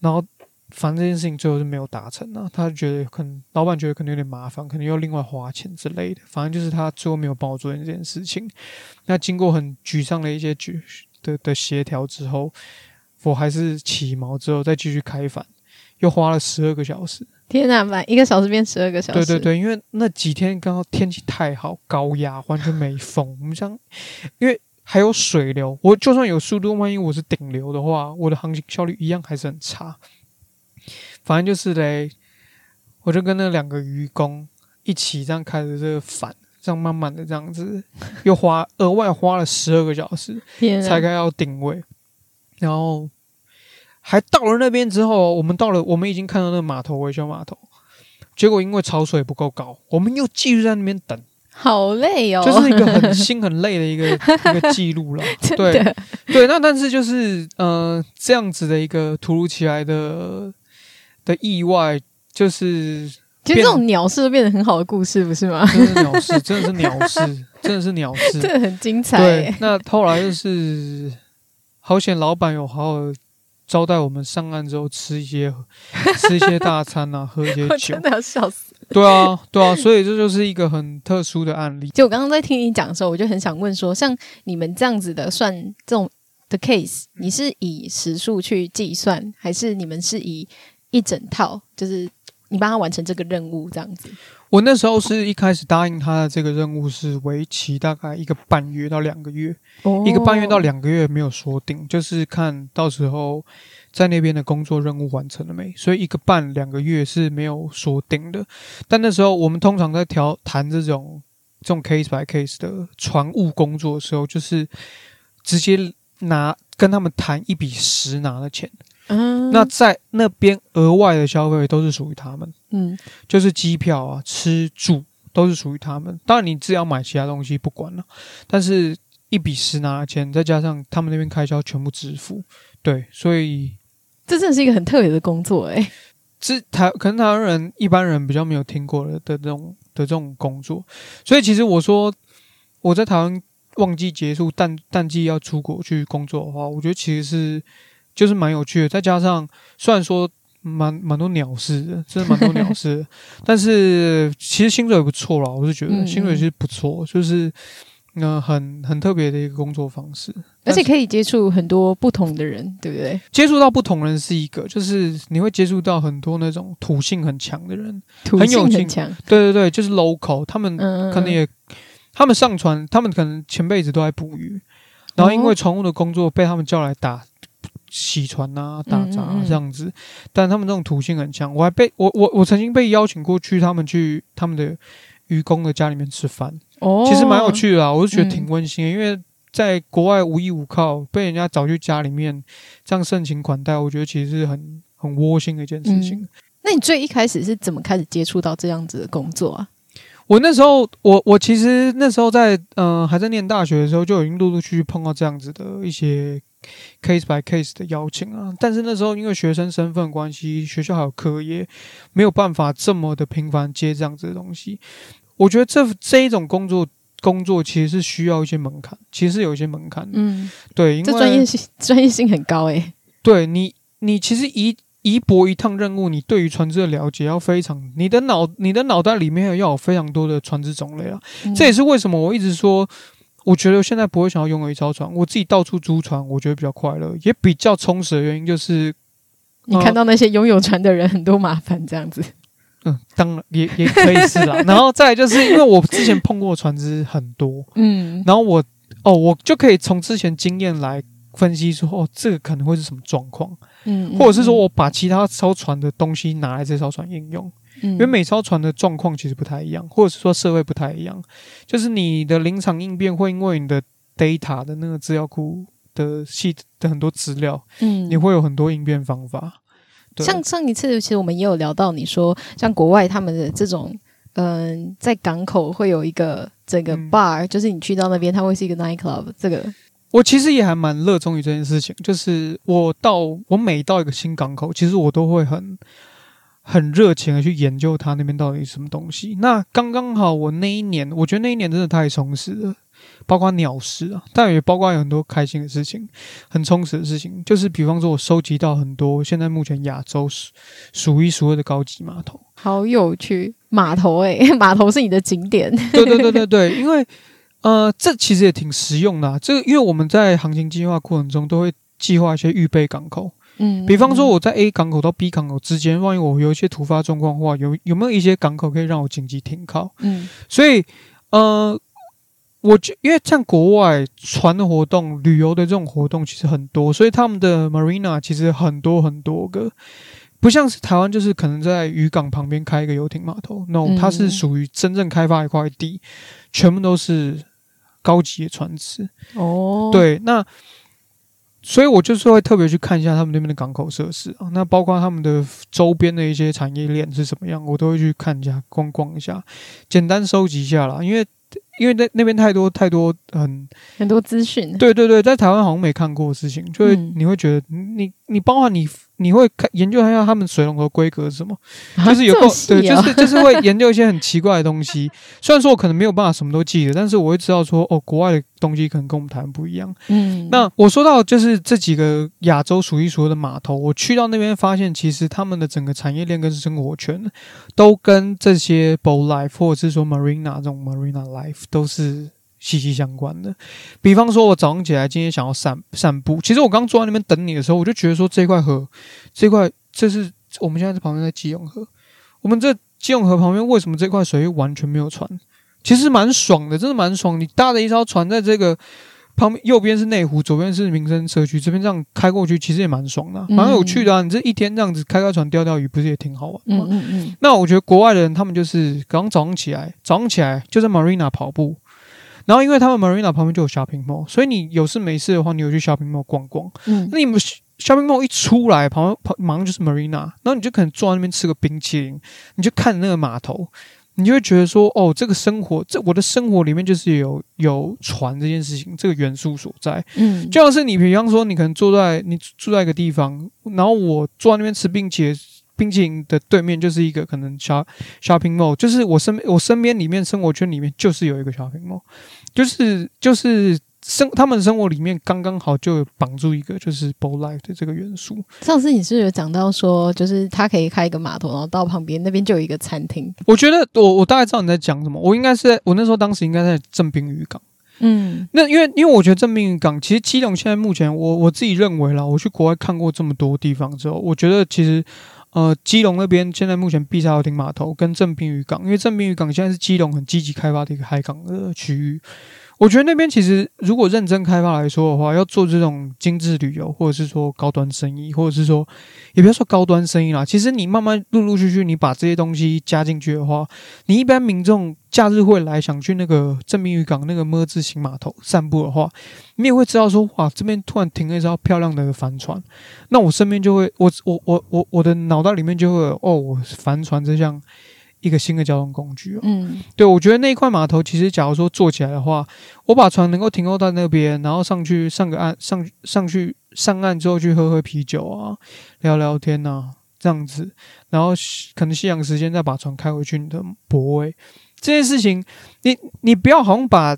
然后。反正这件事情最后是没有达成啊，他觉得可能老板觉得可能有点麻烦，可能要另外花钱之类的。反正就是他最后没有帮我做这件事情。那经过很沮丧的一些举的的协调之后，我还是起毛之后再继续开返，又花了十二个小时。天哪，满一个小时变十二个小时。对对对，因为那几天刚好天气太好，高压完全没风。我们想，因为还有水流，我就算有速度，万一我是顶流的话，我的航行效率一样还是很差。反正就是嘞，我就跟那两个渔工一起这样开着这个帆，这样慢慢的这样子，又花额外花了十二个小时才开到定位，然后还到了那边之后，我们到了，我们已经看到那个码头维修码头，结果因为潮水不够高，我们又继续在那边等，好累哦，就是一个很心很累的一个 一个记录了，对。对，那但是就是呃这样子的一个突如其来的。的意外就是，其实这种鸟事都变得很好的故事，不是吗？真的是鸟事，真的是鸟事，真的是鸟事，这很精彩。对，那后来就是好险，老板有好好招待我们上岸之后吃一些吃一些大餐啊，喝一些 酒，真的要笑死。对啊，对啊，所以这就是一个很特殊的案例。就我刚刚在听你讲的时候，我就很想问说，像你们这样子的算这种的 case，你是以时数去计算，还是你们是以？一整套就是你帮他完成这个任务这样子。我那时候是一开始答应他的这个任务是为期大概一个半月到两个月，哦、一个半月到两个月没有说定，就是看到时候在那边的工作任务完成了没，所以一个半两个月是没有说定的。但那时候我们通常在调谈这种这种 case by case 的船务工作的时候，就是直接拿跟他们谈一笔实拿的钱。嗯，那在那边额外的消费都是属于他们，嗯，就是机票啊、吃住都是属于他们。当然你自己要买其他东西不管了，但是一笔十拿的钱，再加上他们那边开销全部支付，对，所以这真的是一个很特别的工作哎、欸。这台可能台湾人一般人比较没有听过的的这种的这种工作，所以其实我说我在台湾旺季结束淡淡季要出国去工作的话，我觉得其实是。就是蛮有趣的，再加上虽然说蛮蛮多鸟事的，真的蛮多鸟事的，但是其实薪水也不错啦，我是觉得薪水其实不错，就是嗯、呃、很很特别的一个工作方式，而且可以接触很多不同的人，对不对？接触到不同人是一个，就是你会接触到很多那种土性很强的人，土性很强，对对对，就是 local，他们可能也他们上船，他们可能前辈子都在捕鱼，然后因为船务的工作被他们叫来打。洗船啊，打杂啊，这样子，但他们这种土性很强。我还被我我我曾经被邀请过去他们去他们的渔工的家里面吃饭，哦，其实蛮有趣的啊，我就觉得挺温馨的，嗯、因为在国外无依无靠，被人家找去家里面这样盛情款待，我觉得其实是很很窝心的一件事情。嗯、那你最一开始是怎么开始接触到这样子的工作啊？我那时候，我我其实那时候在嗯、呃、还在念大学的时候，就已经陆陆续续碰到这样子的一些。Case by case 的邀请啊，但是那时候因为学生身份关系，学校还有课业，没有办法这么的频繁接这样子的东西。我觉得这这一种工作工作其实是需要一些门槛，其实是有一些门槛。嗯，对，因为这专业性专业性很高诶、欸。对你。你其实一一泊一趟任务，你对于船只的了解要非常，你的脑你的脑袋里面要有非常多的船只种类啊。嗯、这也是为什么我一直说，我觉得现在不会想要拥有一艘船，我自己到处租船，我觉得比较快乐，也比较充实的原因就是，你看到那些拥有船的人很多麻烦这样子。嗯，当然也也可以是啦。然后再来就是因为我之前碰过的船只很多，嗯，然后我哦，我就可以从之前经验来分析说，哦，这个可能会是什么状况，嗯，嗯，或者是说我把其他艘船的东西拿来这艘船应用，嗯，因为每艘船的状况其实不太一样，或者是说社会不太一样，就是你的临场应变会因为你的 data 的那个资料库的系的很多资料，嗯，你会有很多应变方法。像上一次，其实我们也有聊到，你说像国外他们的这种，嗯、呃，在港口会有一个整个 bar，、嗯、就是你去到那边，它会是一个 night club。这个。我其实也还蛮热衷于这件事情，就是我到我每到一个新港口，其实我都会很很热情的去研究它那边到底是什么东西。那刚刚好，我那一年，我觉得那一年真的太充实了。包括鸟事啊，但也包括有很多开心的事情，很充实的事情。就是比方说，我收集到很多现在目前亚洲数数一数二的高级码头，好有趣。码头诶、欸，码头是你的景点。对对对对对，因为呃，这其实也挺实用的、啊。这个因为我们在航行计划过程中都会计划一些预备港口，嗯，比方说我在 A 港口到 B 港口之间，万一我有一些突发状况的话，有有没有一些港口可以让我紧急停靠？嗯，所以呃。我觉，因为像国外船的活动、旅游的这种活动其实很多，所以他们的 marina 其实很多很多个，不像是台湾，就是可能在渔港旁边开一个游艇码头。No，它是属于真正开发一块地，全部都是高级的船只。哦，对，那所以我就是会特别去看一下他们那边的港口设施啊，那包括他们的周边的一些产业链是什么样，我都会去看一下、逛逛一下，简单收集一下啦，因为。因为那那边太多太多很很多资讯，对对对，在台湾好像没看过的事情，就会你会觉得你你包括你。你会看研究一下他们水龙头规格是什么？就是有够、啊、对，就是就是会研究一些很奇怪的东西。虽然说我可能没有办法什么都记得，但是我会知道说哦，国外的东西可能跟我们台湾不一样。嗯，那我说到就是这几个亚洲数一数二的码头，我去到那边发现，其实他们的整个产业链跟生活圈都跟这些 boat life 或者是说 marina 这种 marina life 都是。息息相关的，比方说，我早上起来今天想要散散步，其实我刚坐在那边等你的时候，我就觉得说这块河，这块这是我们现在在旁边在基隆河，我们这基隆河旁边为什么这块水域完全没有船？其实蛮爽的，真的蛮爽。你搭着一艘船在这个旁边，右边是内湖，左边是民生社区，这边这样开过去，其实也蛮爽的，蛮有趣的啊。你这一天这样子开开船钓钓鱼，不是也挺好玩吗？嗯嗯嗯。那我觉得国外的人他们就是刚早上起来，早上起来就在 Marina 跑步。然后，因为他们 Marina 旁边就有 shopping mall，所以你有事没事的话，你有去 shopping mall 逛逛。嗯，那你们 shopping mall 一出来，旁边旁马上就是 Marina，然后你就可能坐在那边吃个冰淇淋，你就看那个码头，你就会觉得说，哦，这个生活，这我的生活里面就是有有船这件事情，这个元素所在。嗯，就像是你，比方说，你可能坐在你住在一个地方，然后我坐在那边吃冰淇淋。冰淇淋的对面就是一个可能 shopping mall，就是我身我身边里面生活圈里面就是有一个 shopping mall，就是就是生他们生活里面刚刚好就绑住一个就是 boat life 的这个元素。上次你是有讲到说，就是他可以开一个码头，然后到旁边那边就有一个餐厅。我觉得我我大概知道你在讲什么，我应该是在我那时候当时应该在正滨渔港。嗯，那因为因为我觉得正滨渔港其实基隆现在目前我我自己认为啦，我去国外看过这么多地方之后，我觉得其实。呃，基隆那边现在目前碧沙游艇码头跟正滨渔港，因为正滨渔港现在是基隆很积极开发的一个海港的区域。我觉得那边其实如果认真开发来说的话，要做这种精致旅游，或者是说高端生意，或者是说也不要说高端生意啦，其实你慢慢陆陆续续你把这些东西加进去的话，你一般民众假日会来想去那个正滨渔港那个么字形码头散步的话，你也会知道说哇，这边突然停了一艘漂亮的帆船，那我身边就会我我我我我的脑袋里面就会哦，我帆船这项。一个新的交通工具哦，嗯，对，我觉得那一块码头其实，假如说做起来的话，我把船能够停靠在那边，然后上去上个岸，上上去上岸之后去喝喝啤酒啊，聊聊天呐、啊，这样子，然后可能夕阳时间再把船开回去你的泊位，这件事情，你你不要好像把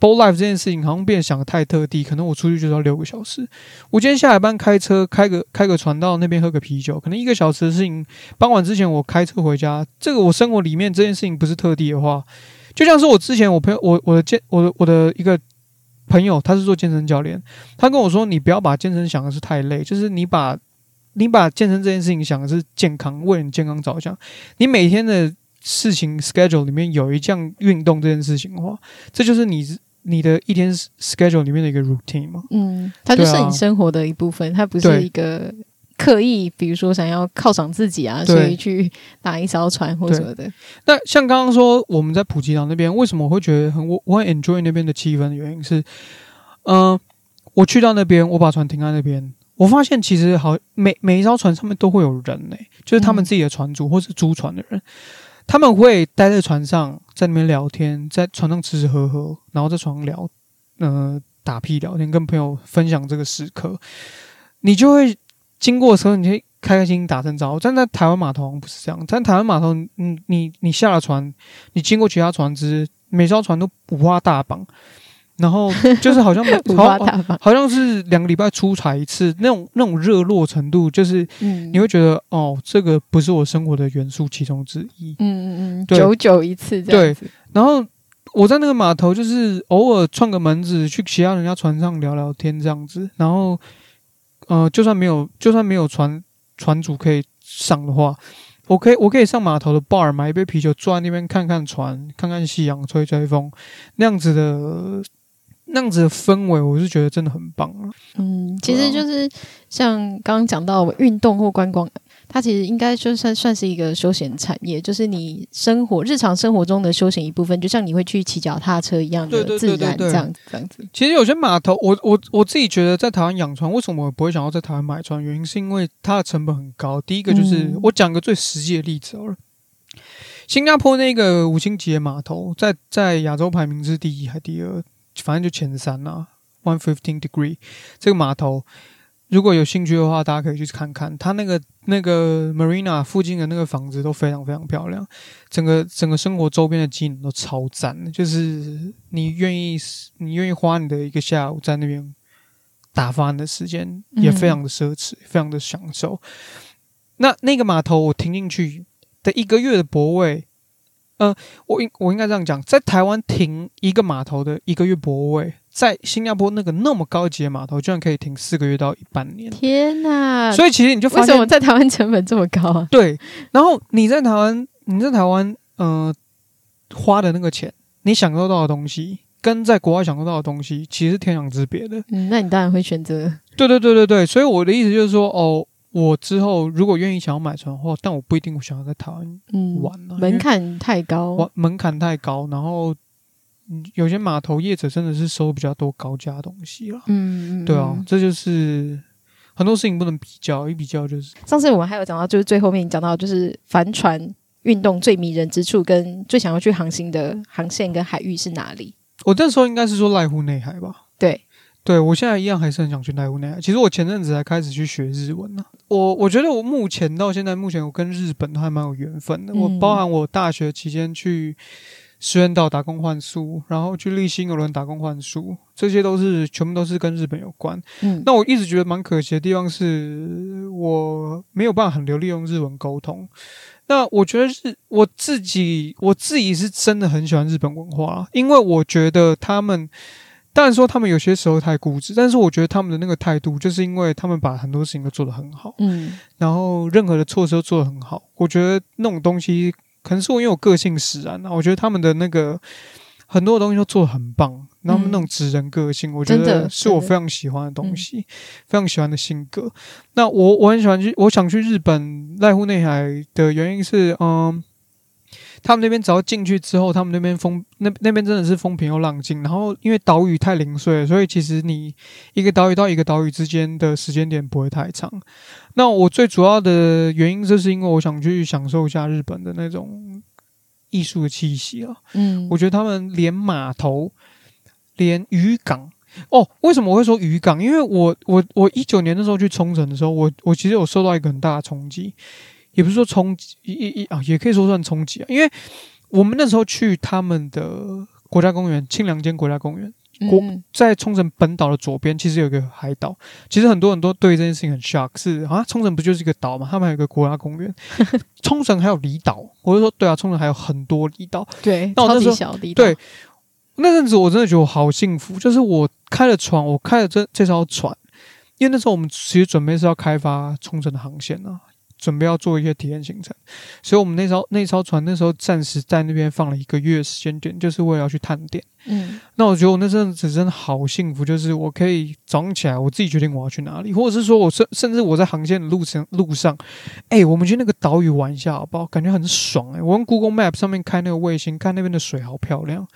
boat life 这件事情好像变得想得太特地，可能我出去就是要六个小时。我今天下了班开车开个开个船到那边喝个啤酒，可能一个小时的事情。傍晚之前我开车回家，这个我生活里面这件事情不是特地的话，就像是我之前我朋友我我的健我的我的一个朋友，他是做健身教练，他跟我说，你不要把健身想的是太累，就是你把你把健身这件事情想的是健康，为你健康着想，你每天的事情 schedule 里面有一项运动这件事情的话，这就是你。你的一天 schedule 里面的一个 routine 嘛？嗯，它就是你生活的一部分，啊、它不是一个刻意，比如说想要犒赏自己啊，所以去打一艘船或什么的。那像刚刚说我们在普吉岛那边，为什么我会觉得很我我很 enjoy 那边的气氛的原因是，嗯、呃，我去到那边，我把船停在那边，我发现其实好每每一艘船上面都会有人呢、欸，就是他们自己的船主或是租船的人。嗯他们会待在船上，在那边聊天，在船上吃吃喝喝，然后在床上聊，嗯，打屁聊天，跟朋友分享这个时刻。你就会经过的时候，你会开开心心打声招呼。但在台湾码头不是这样，在台湾码头，你你你下了船，你经过其他船只，每艘船都五花大绑。然后就是好像 好，好像是两个礼拜出差一次，那种那种热络程度，就是你会觉得、嗯、哦，这个不是我生活的元素其中之一。嗯嗯嗯，久久一次这样子。对，然后我在那个码头，就是偶尔串个门子去其他人家船上聊聊天这样子。然后呃，就算没有就算没有船船主可以上的话，我可以我可以上码头的 bar 买一杯啤酒，坐在那边看看船，看看夕阳，吹吹风，那样子的。那样子的氛围，我是觉得真的很棒啊。嗯，其实就是像刚刚讲到运动或观光，它其实应该就算算是一个休闲产业，就是你生活日常生活中的休闲一部分，就像你会去骑脚踏车一样的自然这样子这样子。其实有些码头，我我我自己觉得在台湾养船，为什么我不会想要在台湾买船？原因是因为它的成本很高。第一个就是、嗯、我讲个最实际的例子好了，新加坡那个五星级的码头，在在亚洲排名是第一还第二？反正就前三啊，One Fifteen Degree 这个码头，如果有兴趣的话，大家可以去看看。它那个那个 Marina 附近的那个房子都非常非常漂亮，整个整个生活周边的机能都超赞的。就是你愿意你愿意花你的一个下午在那边打发你的时间，也非常的奢侈，嗯、非常的享受。那那个码头我停进去的一个月的泊位。嗯、呃，我应我应该这样讲，在台湾停一个码头的一个月泊位，在新加坡那个那么高级的码头，居然可以停四个月到一半年。天哪！所以其实你就发现，为什么在台湾成本这么高啊？对，然后你在台湾，你在台湾，呃，花的那个钱，你享受到的东西，跟在国外享受到的东西，其实是天壤之别的。嗯，那你当然会选择。对对对对对，所以我的意思就是说，哦。我之后如果愿意想要买船的话，但我不一定想要在台湾玩了，啊嗯，门槛太高，门槛太高，然后有些码头业者真的是收比较多高价东西了，嗯，对啊，这就是很多事情不能比较，一比较就是。上次我们还有讲到，就是最后面讲到，就是帆船运动最迷人之处，跟最想要去航行的航线跟海域是哪里？我那时候应该是说濑户内海吧，对。对，我现在一样还是很想去濑户内海。其实我前阵子才开始去学日文呢。我我觉得我目前到现在，目前我跟日本都还蛮有缘分的。我包含我大学期间去石垣岛打工换宿，然后去立新邮轮打工换宿，这些都是全部都是跟日本有关。嗯，那我一直觉得蛮可惜的地方是我没有办法很流利用日文沟通。那我觉得是我自己，我自己是真的很喜欢日本文化，因为我觉得他们。当然说他们有些时候太固执，但是我觉得他们的那个态度，就是因为他们把很多事情都做得很好，嗯，然后任何的措施都做得很好。我觉得那种东西，可能是我因为我个性使然啊。我觉得他们的那个很多的东西都做得很棒，然后他们那种直人个性，我觉得是我非常喜欢的东西，非常喜欢的性格。那我我很喜欢去，我想去日本濑户内海的原因是，嗯。他们那边只要进去之后，他们那边风那那边真的是风平又浪静。然后因为岛屿太零碎了，所以其实你一个岛屿到一个岛屿之间的时间点不会太长。那我最主要的原因就是因为我想去享受一下日本的那种艺术的气息啊。嗯，我觉得他们连码头、连渔港哦，为什么我会说渔港？因为我我我一九年的时候去冲绳的时候，我我其实有受到一个很大的冲击。也不是说冲击一一一啊，也可以说算冲击啊，因为我们那时候去他们的国家公园，清凉间国家公园。国在冲绳本岛的左边，其实有一个海岛。其实很多人都对这件事情很 shock，是啊，冲绳不就是一个岛吗？他们还有一个国家公园。冲绳还有离岛，我就说对啊，冲绳还有很多离岛。对，那我那时候小离岛。对，那阵子我真的觉得我好幸福，就是我开了船，我开了这这艘船，因为那时候我们其实准备是要开发冲绳的航线啊。准备要做一些体验行程，所以我们那艘那艘船那时候暂时在那边放了一个月时间点，就是为了要去探店。嗯，那我觉得我那阵子真的好幸福，就是我可以早上起来，我自己决定我要去哪里，或者是说我甚甚至我在航线的路程路上，哎、欸，我们去那个岛屿玩一下好不好？感觉很爽哎、欸！我用 Google Map 上面开那个卫星，看那边的水好漂亮，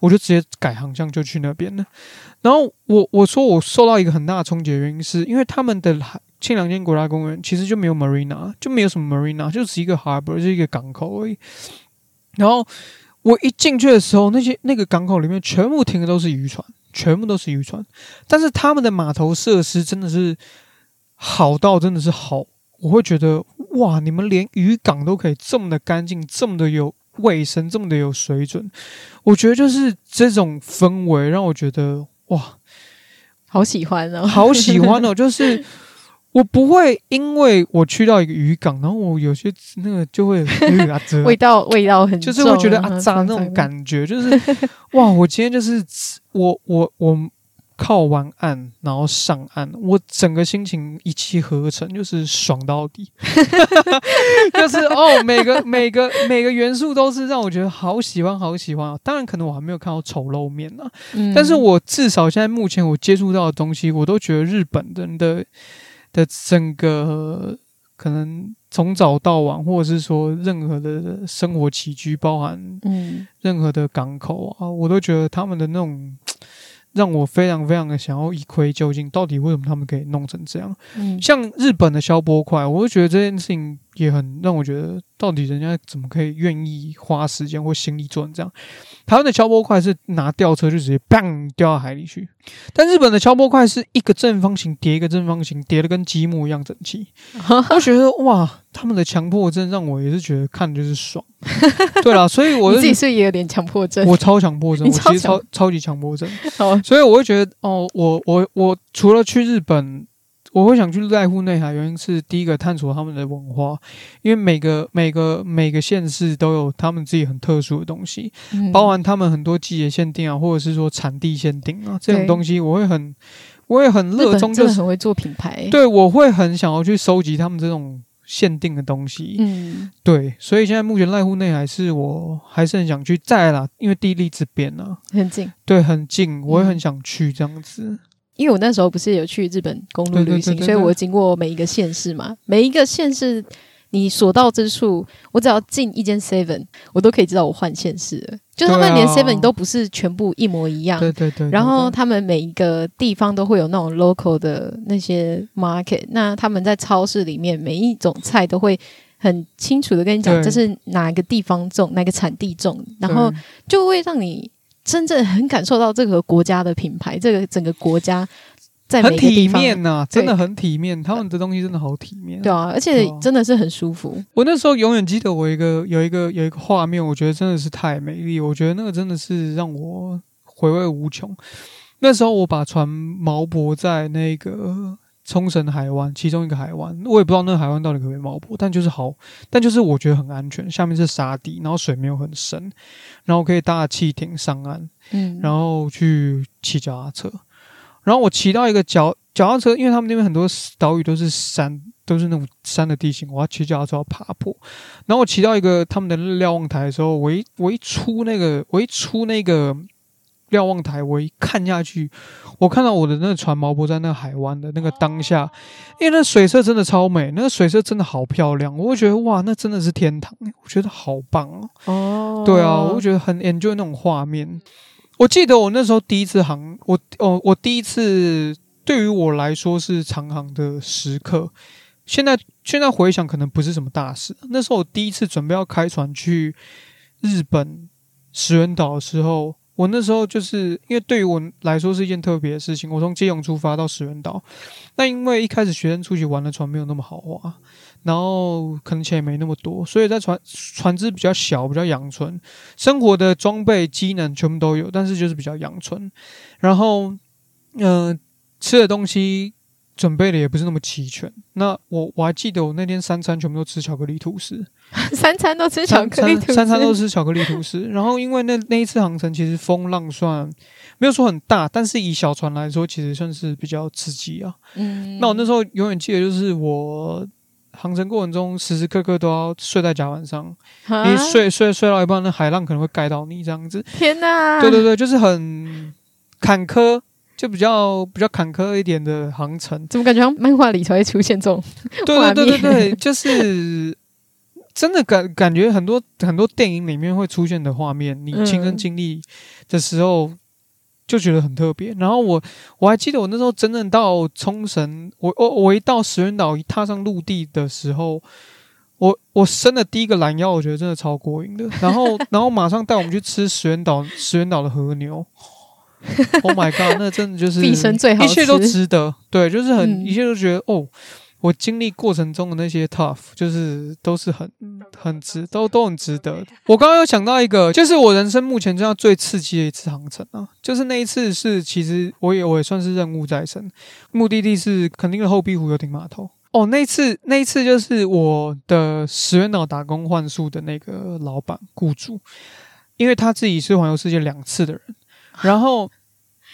我就直接改航向就去那边了。然后我我说我受到一个很大的冲击的原因，是因为他们的海。庆良间国家公园其实就没有 marina，就没有什么 marina，就是一个 harbor，就是一个港口而已。然后我一进去的时候，那些那个港口里面全部停的都是渔船，全部都是渔船。但是他们的码头设施真的是好到真的是好，我会觉得哇，你们连渔港都可以这么的干净，这么的有卫生，这么的有水准。我觉得就是这种氛围让我觉得哇，好喜欢哦，好喜欢哦，就是。我不会因为我去到一个渔港，然后我有些那个就会 味道味道很重，就是会觉得啊渣那种感觉，就是 哇！我今天就是我我我靠完岸，然后上岸，我整个心情一气呵成，就是爽到底，就是哦，每个每个每个元素都是让我觉得好喜欢好喜欢啊！当然，可能我还没有看到丑陋面啊，嗯、但是我至少现在目前我接触到的东西，我都觉得日本人的。的整个可能从早到晚，或者是说任何的生活起居，包含嗯任何的港口啊，我都觉得他们的那种让我非常非常的想要一窥究竟，到底为什么他们可以弄成这样？嗯，像日本的消波块，我就觉得这件事情也很让我觉得，到底人家怎么可以愿意花时间或心力做成这样？台湾的敲波块是拿吊车就直接砰掉到海里去，但日本的敲波块是一个正方形叠一个正方形，叠的跟积木一样整齐。我觉得哇，他们的强迫症让我也是觉得看就是爽。对啦，所以我自己是也有点强迫症，我超强迫症，我其实超超级强迫症。所以我会觉得哦，我我我除了去日本。我会想去濑户内海，原因是第一个探索他们的文化，因为每个每个每个县市都有他们自己很特殊的东西，嗯、包含他们很多季节限定啊，或者是说产地限定啊这种东西，我会很我也很热衷，就是很会做品牌。对，我会很想要去收集他们这种限定的东西。嗯，对，所以现在目前濑户内海是我还是很想去再啦，因为地利之便啊，很近，对，很近，我也很想去这样子。嗯因为我那时候不是有去日本公路旅行，所以我经过每一个县市嘛，每一个县市你所到之处，我只要进一间 Seven，我都可以知道我换县市了。就他们连 Seven 都不是全部一模一样，对对对。然后他们每一个地方都会有那种 local 的那些 market，那他们在超市里面每一种菜都会很清楚的跟你讲这是哪个地方种，哪个产地种，然后就会让你。真正很感受到这个国家的品牌，这个整个国家在很体面呐、啊，真的很体面。他们的东西真的好体面，对啊，而且真的是很舒服。我那时候永远记得我一个有一个有一个画面，我觉得真的是太美丽。我觉得那个真的是让我回味无穷。那时候我把船锚泊在那个。冲绳海湾，其中一个海湾，我也不知道那个海湾到底可不可以冒泊，但就是好，但就是我觉得很安全，下面是沙地，然后水没有很深，然后可以搭汽艇上岸，嗯，然后去骑脚踏车，然后我骑到一个脚脚踏车，因为他们那边很多岛屿都是山，都是那种山的地形，我要骑脚踏车要爬坡，然后我骑到一个他们的瞭望台的时候，我一我一出那个，我一出那个。瞭望台，我一看下去，我看到我的那个船锚泊在那个海湾的那个当下，因为那水色真的超美，那个水色真的好漂亮，我会觉得哇，那真的是天堂，我觉得好棒哦。哦，对啊，我觉得很 enjoy 那种画面。我记得我那时候第一次航，我哦，我第一次对于我来说是长航的时刻。现在现在回想，可能不是什么大事。那时候我第一次准备要开船去日本石垣岛的时候。我那时候就是因为对于我来说是一件特别的事情。我从基隆出发到石垣岛，那因为一开始学生出去玩的船没有那么豪华，然后可能钱也没那么多，所以在船船只比较小，比较阳春，生活的装备机能全部都有，但是就是比较阳春。然后，嗯、吃的东西。准备的也不是那么齐全。那我我还记得我那天三餐全部都吃巧克力吐司，三餐都吃巧克力吐司，三餐都吃巧克力吐司。然后因为那那一次航程其实风浪算没有说很大，但是以小船来说，其实算是比较刺激啊。嗯，那我那时候永远记得就是我航程过程中时时刻刻都要睡在甲板上，你睡睡睡到一半，那海浪可能会盖到你这样子。天哪！对对对，就是很坎坷。就比较比较坎坷一点的航程，怎么感觉像漫画里才会出现这种？对对对对对，就是真的感感觉很多很多电影里面会出现的画面，你亲身经历的时候就觉得很特别。然后我我还记得我那时候真正到冲绳，我我我一到石垣岛一踏上陆地的时候，我我伸的第一个懒腰，我觉得真的超过瘾的。然后然后马上带我们去吃石原岛石原岛的和牛。Oh my god！那真的就是一切都值得，对，就是很、嗯、一切都觉得哦，我经历过程中的那些 tough，就是都是很很值，都都很值得。我刚刚有想到一个，就是我人生目前这样最刺激的一次航程啊，就是那一次是其实我也我也算是任务在身，目的地是肯定的后壁湖游艇码头。哦，那一次那一次就是我的石原岛打工换宿的那个老板雇主，因为他自己是环游世界两次的人。然后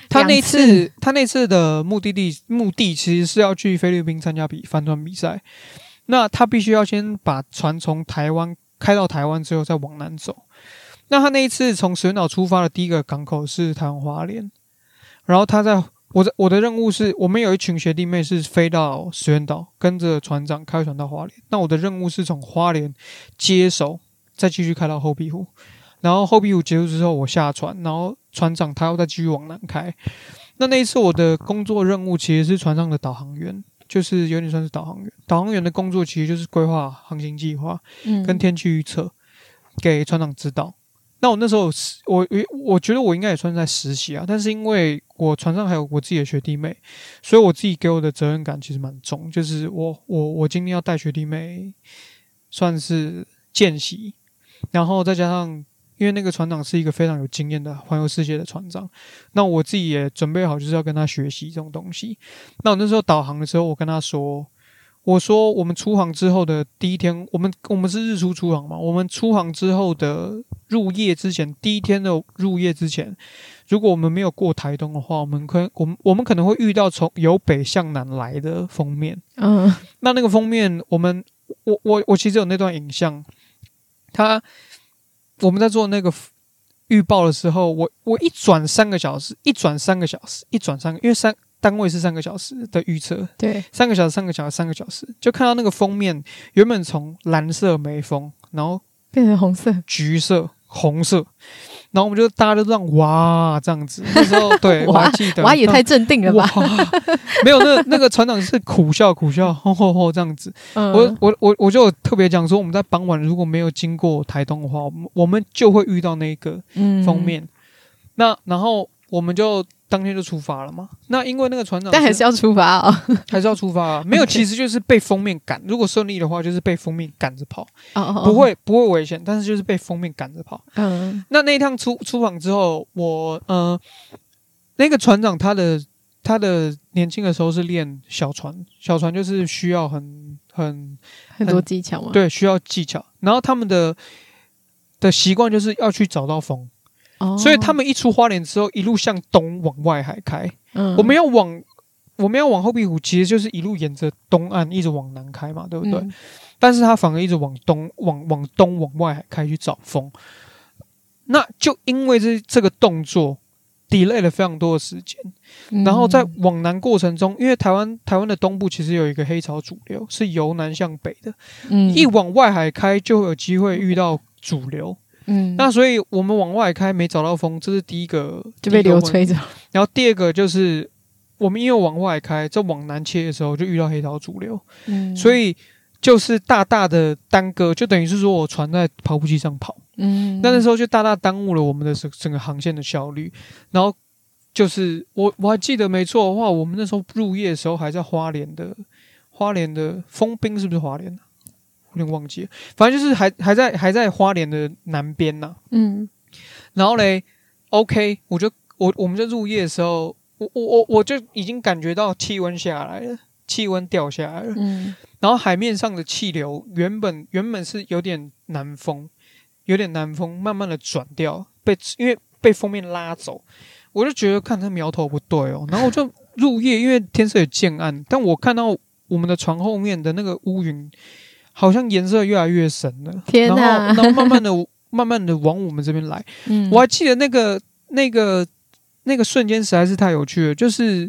他那次，次他那次的目的地目的其实是要去菲律宾参加比帆船比赛。那他必须要先把船从台湾开到台湾之后再往南走。那他那一次从石垣岛出发的第一个港口是台湾花莲。然后他在我的我的任务是我们有一群学弟妹是飞到石垣岛，跟着船长开船到花莲。那我的任务是从花莲接手，再继续开到后壁湖。然后后壁湖结束之后，我下船，然后船长他要再继续往南开。那那一次我的工作任务其实是船上的导航员，就是有点算是导航员。导航员的工作其实就是规划航行计划，跟天气预测，给船长指导。那我那时候我我我觉得我应该也算在实习啊，但是因为我船上还有我自己的学弟妹，所以我自己给我的责任感其实蛮重，就是我我我今天要带学弟妹，算是见习，然后再加上。因为那个船长是一个非常有经验的环游世界的船长，那我自己也准备好就是要跟他学习这种东西。那我那时候导航的时候，我跟他说：“我说我们出航之后的第一天，我们我们是日出出航嘛，我们出航之后的入夜之前，第一天的入夜之前，如果我们没有过台东的话，我们可我们我们可能会遇到从由北向南来的封面。嗯，那那个封面，我们我我我其实有那段影像，他。”我们在做那个预报的时候，我我一转三个小时，一转三个小时，一转三个，因为三单位是三个小时的预测，对，三个小时，三个小时，三个小时，就看到那个封面原本从蓝色眉峰，然后变成红色、橘色、红色。然后我们就大家都这样哇，这样子。那时候 对，我还记得，哇，也太镇定了吧？没有，那那个船长是苦笑苦笑，吼吼吼这样子。嗯、我我我我就特别讲说，我们在傍晚如果没有经过台东的话，我们我们就会遇到那个封面。嗯、那然后我们就。当天就出发了嘛？那因为那个船长，但还是要出发啊、哦，还是要出发啊？没有，其实就是被封面赶。如果顺利的话，就是被封面赶着跑，不会不会危险，但是就是被封面赶着跑。嗯，那那一趟出出访之后，我呃，那个船长他的他的年轻的时候是练小船，小船就是需要很很很多技巧嘛，对，需要技巧。然后他们的的习惯就是要去找到风。所以他们一出花莲之后，一路向东往外海开。嗯，我们要往我们要往后壁湖，其实就是一路沿着东岸一直往南开嘛，对不对？嗯，但是他反而一直往东往往东往外海开去找风。那就因为这这个动作，delay 了非常多的时间。然后在往南过程中，因为台湾台湾的东部其实有一个黑潮主流，是由南向北的。嗯，一往外海开，就会有机会遇到主流。嗯，那所以我们往外开没找到风，这是第一个就被流吹着。然后第二个就是我们因为往外开，在往南切的时候就遇到黑潮主流，嗯，所以就是大大的耽搁，就等于是说我船在跑步机上跑，嗯，那那时候就大大耽误了我们的整整个航线的效率。然后就是我我还记得没错的话，我们那时候入夜的时候还在花莲的花莲的丰滨，是不是花莲？有点忘记了，反正就是还还在还在花莲的南边呐、啊。嗯，然后嘞，OK，我就我我们在入夜的时候，我我我我就已经感觉到气温下来了，气温掉下来了。嗯，然后海面上的气流原本原本是有点南风，有点南风，慢慢的转掉，被因为被锋面拉走，我就觉得看它苗头不对哦，然后我就入夜，因为天色也渐暗，但我看到。我们的船后面的那个乌云，好像颜色越来越深了。天哪！然后，然后慢慢的、慢慢的往我们这边来。嗯，我还记得那个、那个、那个瞬间实在是太有趣了。就是，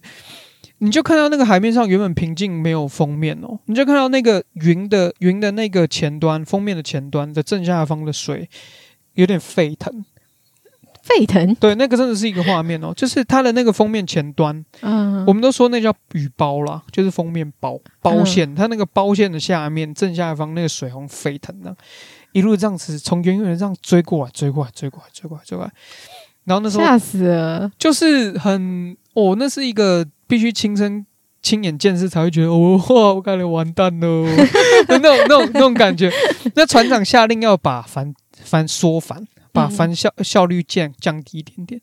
你就看到那个海面上原本平静没有封面哦，你就看到那个云的云的那个前端，封面的前端的正下方的水有点沸腾。沸腾，对，那个真的是一个画面哦，就是它的那个封面前端，嗯，我们都说那叫雨包啦，就是封面包包线，嗯、它那个包线的下面正下方那个水红沸腾的，一路这样子从远远的这样追过来，追过来，追过来，追过来，追过来，然后那时候吓死了，就是很哦，那是一个必须亲身亲眼见识才会觉得哦，哇，我感觉完蛋喽，那种那种那种感觉，那船长下令要把帆帆说帆。把翻效效率降降低一点点。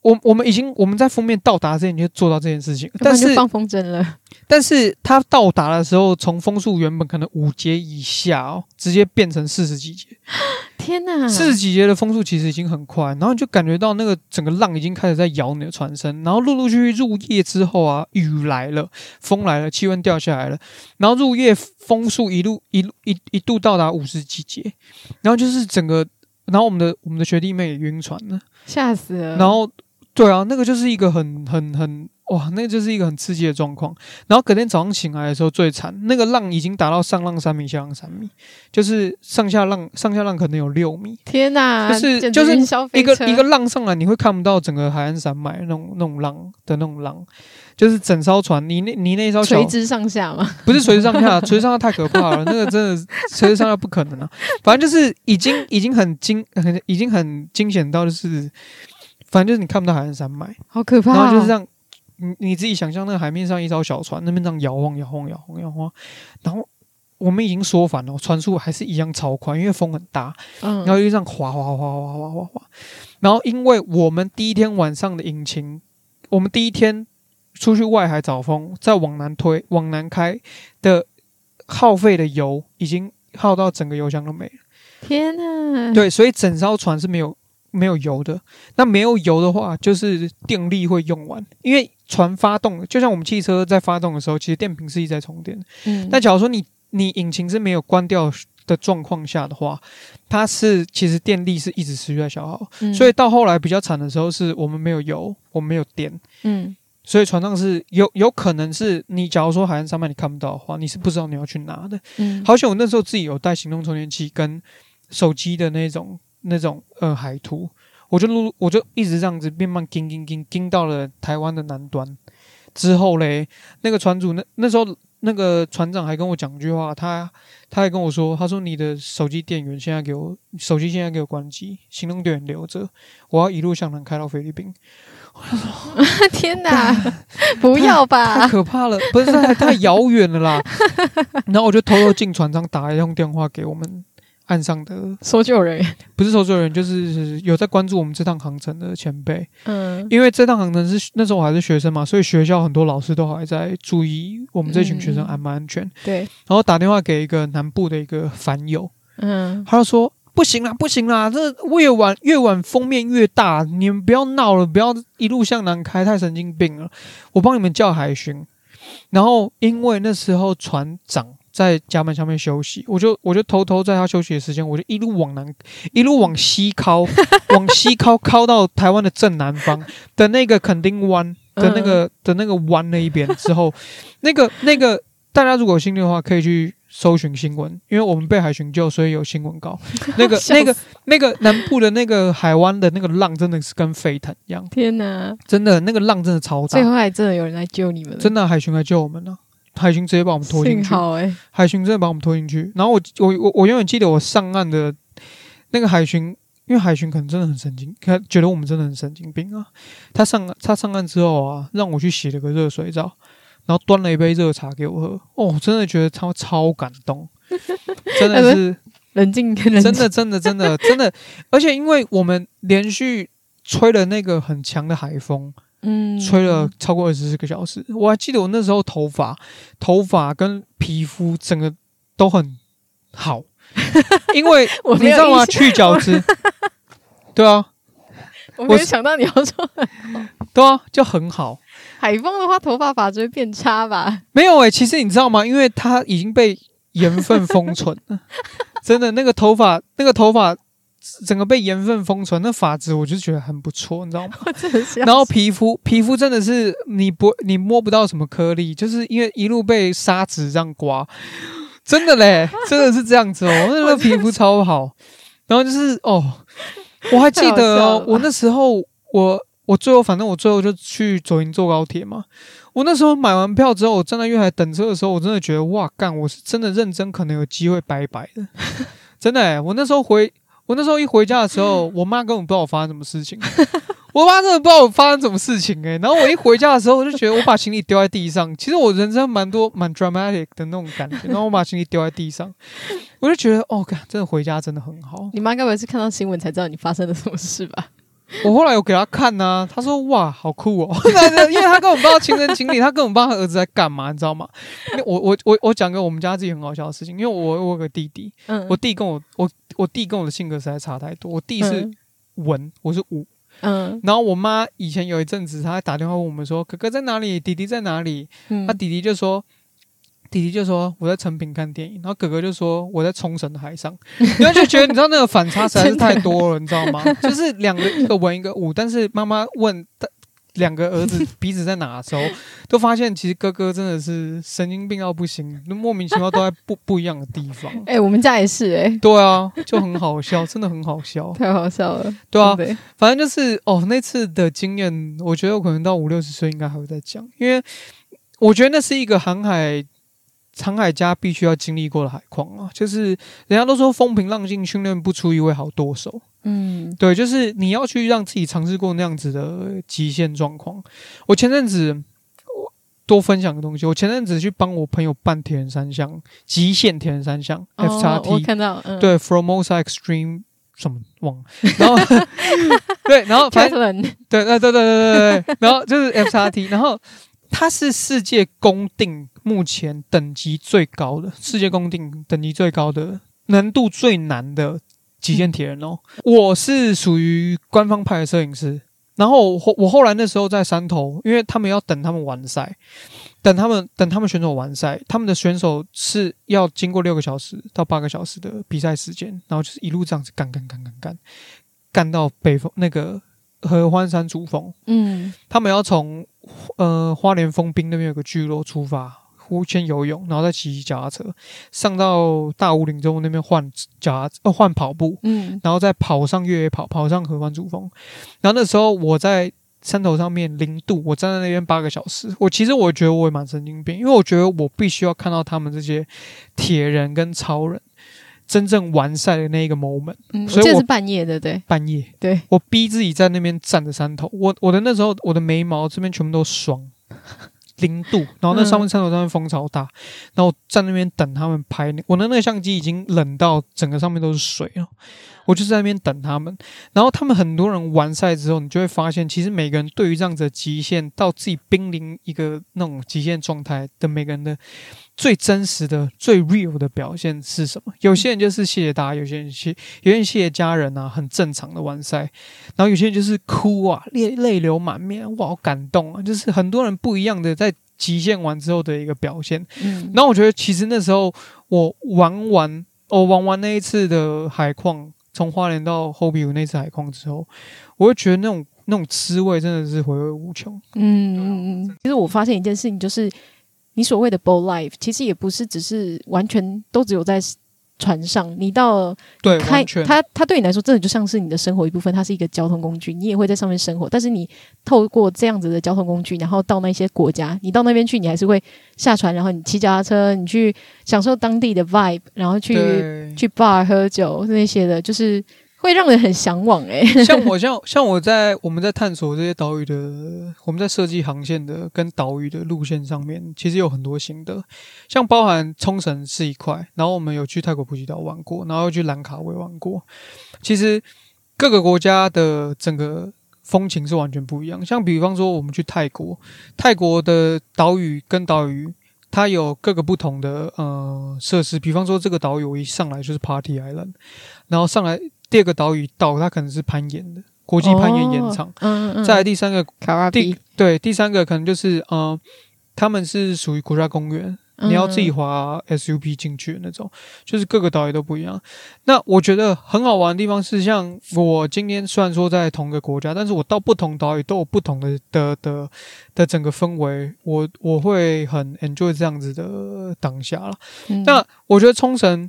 我我们已经我们在封面到达之前就做到这件事情，但是放风筝了。但是它到达的时候，从风速原本可能五节以下哦，直接变成四十几节。天哪！四十几节的风速其实已经很快，然后你就感觉到那个整个浪已经开始在摇你的船身，然后陆陆续续入夜之后啊，雨来了，风来了，气温掉下来了，然后入夜风速一路一路一一度到达五十几节，然后就是整个。然后我们的我们的学弟妹也晕船了，吓死了。然后，对啊，那个就是一个很很很哇，那个就是一个很刺激的状况。然后隔天早上醒来的时候最惨，那个浪已经达到上浪三米，下浪三米，就是上下浪上下浪可能有六米。天哪！就是就是一个一个浪上来，你会看不到整个海岸山脉那种那种浪的那种浪。就是整艘船，你那，你那艘垂直上下吗？不是垂直上下，垂直上下太可怕了，那个真的 垂直上下不可能啊。反正就是已经已经很惊，很已经很惊险到就是，反正就是你看不到海岸山脉，好可怕。然后就是这样，你你自己想象那个海面上一艘小船，那边这样摇晃摇晃摇晃摇晃，然后我们已经说反了，船速还是一样超快，因为风很大，嗯，然后就这样滑滑滑滑滑滑滑，然后因为我们第一天晚上的引擎，我们第一天。出去外海找风，再往南推，往南开的耗费的油已经耗到整个油箱都没了。天哪！对，所以整艘船是没有没有油的。那没有油的话，就是电力会用完，因为船发动，就像我们汽车在发动的时候，其实电瓶是一直在充电。嗯。那假如说你你引擎是没有关掉的状况下的话，它是其实电力是一直持续在消耗。嗯。所以到后来比较惨的时候，是我们没有油，我们没有电。嗯。所以船上是有有可能是你，假如说海岸上面你看不到的话，你是不知道你要去哪的。嗯，好像我那时候自己有带行动充电器跟手机的那种那种呃海图，我就录我就一直这样子慢慢盯盯盯盯到了台湾的南端之后嘞，那个船主那那时候那个船长还跟我讲一句话，他他还跟我说，他说你的手机电源现在给我手机现在给我关机，行动电源留着，我要一路向南开到菲律宾。天哪！不要吧，太可怕了，不是太太遥远了啦。然后我就偷偷进船舱打一通电话给我们岸上的搜救人员，不是搜救人员，就是有在关注我们这趟航程的前辈。嗯，因为这趟航程是那时候我还是学生嘛，所以学校很多老师都还在注意我们这群学生安不安全。嗯、对，然后打电话给一个南部的一个凡友，嗯，他就说。不行啦，不行啦！这越晚越晚，风面越大，你们不要闹了，不要一路向南开，太神经病了。我帮你们叫海巡，然后因为那时候船长在甲板下面休息，我就我就偷偷在他休息的时间，我就一路往南，一路往西靠，往西靠靠到台湾的正南方的那个垦丁湾的那个的那个湾那一边之后，那个那个大家如果有兴趣的话，可以去。搜寻新闻，因为我们被海巡救，所以有新闻稿。那个、那个、那个南部的那个海湾的那个浪，真的是跟沸腾一样。天哪，真的那个浪真的超大。最后还真的有人来救你们，真的海巡来救我们了。海巡直接把我们拖进去。好哎，海巡真的把我们拖进去。然后我我我我永远记得我上岸的那个海巡，因为海巡可能真的很神经，他觉得我们真的很神经病啊。他上他上岸之后啊，让我去洗了个热水澡。然后端了一杯热茶给我喝，哦，真的觉得超超感动。真的是冷静，真的真的真的真的，而且因为我们连续吹了那个很强的海风，嗯，吹了超过二十四个小时，我还记得我那时候头发、头发跟皮肤整个都很好，因为你知道吗？去角质，对啊，我没有想到你要说，对啊，就很好。海风的话，头发发质会变差吧？没有诶、欸，其实你知道吗？因为它已经被盐分封存了，真的那个头发，那个头发整个被盐分封存，那发质我就觉得很不错，你知道吗？然后皮肤，皮肤真的是你不你摸不到什么颗粒，就是因为一路被砂纸这样刮，真的嘞，真的是这样子哦，那个皮肤超好。然后就是哦，我还记得哦，我那时候我。我最后，反正我最后就去左营坐高铁嘛。我那时候买完票之后，我站在月台等车的时候，我真的觉得哇，干，我是真的认真，可能有机会拜拜的，真的、欸。我那时候回，我那时候一回家的时候，我妈根本不知道我发生什么事情，我妈真的不知道我发生什么事情诶、欸。然后我一回家的时候，我就觉得我把行李丢在地上。其实我人生蛮多蛮 dramatic 的那种感觉。然后我把行李丢在地上，我就觉得哦，干，真的回家真的很好。你妈该不会是看到新闻才知道你发生了什么事吧？我后来有给他看呐、啊，他说哇，好酷哦，因为他根本不知道亲身经历，他根本不知道他儿子在干嘛，你知道吗？我我我我讲个我们家自己很好笑的事情，因为我我有个弟弟，嗯，我弟跟我我我弟跟我的性格实在差太多，我弟是文，我是武，嗯，然后我妈以前有一阵子，她还打电话问我们说，哥哥在哪里，弟弟在哪里，嗯，他弟弟就说。弟弟就说我在成品看电影，然后哥哥就说我在冲绳的海上，然后就觉得你知道那个反差实在是太多了，你知道吗？就是两个一个文一个武，但是妈妈问两个儿子鼻子在哪的时候，都发现其实哥哥真的是神经病到不行，莫名其妙都在不不一样的地方。哎、欸，我们家也是哎、欸，对啊，就很好笑，真的很好笑，太好笑了，对啊，反正就是哦，那次的经验，我觉得我可能到五六十岁应该还会再讲，因为我觉得那是一个航海。航海家必须要经历过的海况啊，就是人家都说风平浪静训练不出一位好舵手。嗯，对，就是你要去让自己尝试过那样子的极限状况。我前阵子多分享个东西，我前阵子去帮我朋友办铁人三项极限铁人三项 F 叉 T，我看到，嗯、对，Formosa Extreme 什么忘了，然后对，然后反正对，对对对对对对，然后就是 F 叉 T，然后。它是世界公定目前等级最高的，世界公定等级最高的难度最难的极限铁人哦。我是属于官方派的摄影师，然后我我后来那时候在山头，因为他们要等他们完赛，等他们等他们选手完赛，他们的选手是要经过六个小时到八个小时的比赛时间，然后就是一路这样子干干干干干干到北峰那个合欢山主峰，嗯，他们要从。呃，花莲峰冰那边有个聚落，出发，先游泳，然后再骑脚踏车上到大武岭之后那边换脚踏呃换跑步，嗯，然后再跑上越野跑，跑上合欢主峰。然后那时候我在山头上面零度，我站在那边八个小时。我其实我觉得我也蛮神经病，因为我觉得我必须要看到他们这些铁人跟超人。真正完赛的那一个 moment，嗯，所以我是半夜的，对，半夜，对，我逼自己在那边站着山头，我我的那时候我的眉毛这边全部都霜，零度，然后那上面山头上面风超大，然后我站那边等他们拍，我的那个相机已经冷到整个上面都是水了。我就在那边等他们，然后他们很多人完赛之后，你就会发现，其实每个人对于这样子的极限到自己濒临一个那种极限状态的每个人的最真实的、最 real 的表现是什么？有些人就是谢谢大家，有些人谢，有些人谢谢家人啊，很正常的完赛，然后有些人就是哭啊，泪泪流满面，哇，好感动啊！就是很多人不一样的在极限完之后的一个表现。嗯，然后我觉得其实那时候我玩完，我玩完那一次的海况。从花莲到后壁湖那次海况之后，我会觉得那种那种滋味真的是回味无穷。嗯嗯嗯。其实我发现一件事情，就是你所谓的 boat life，其实也不是只是完全都只有在。船上，你到对开它，它对你来说真的就像是你的生活一部分，它是一个交通工具，你也会在上面生活。但是你透过这样子的交通工具，然后到那些国家，你到那边去，你还是会下船，然后你骑脚踏车，你去享受当地的 vibe，然后去去 bar 喝酒那些的，就是会让人很向往 哎、像我像像我在我们在探索这些岛屿的，我们在设计航线的跟岛屿的路线上面，其实有很多心得。像包含冲绳是一块，然后我们有去泰国普吉岛玩过，然后又去兰卡威玩过。其实各个国家的整个风情是完全不一样。像比方说我们去泰国，泰国的岛屿跟岛屿。它有各个不同的呃设施，比方说这个岛屿我一上来就是 Party Island，然后上来第二个岛屿岛它可能是攀岩的国际攀岩岩场，哦、嗯嗯，再来第三个卡瓦比，对，第三个可能就是呃他们是属于国家公园。你要自己滑 SUP 进去的那种，就是各个岛屿都不一样。那我觉得很好玩的地方是，像我今天虽然说在同一个国家，但是我到不同岛屿都有不同的的的的整个氛围，我我会很 enjoy 这样子的当下了。嗯、那我觉得冲绳。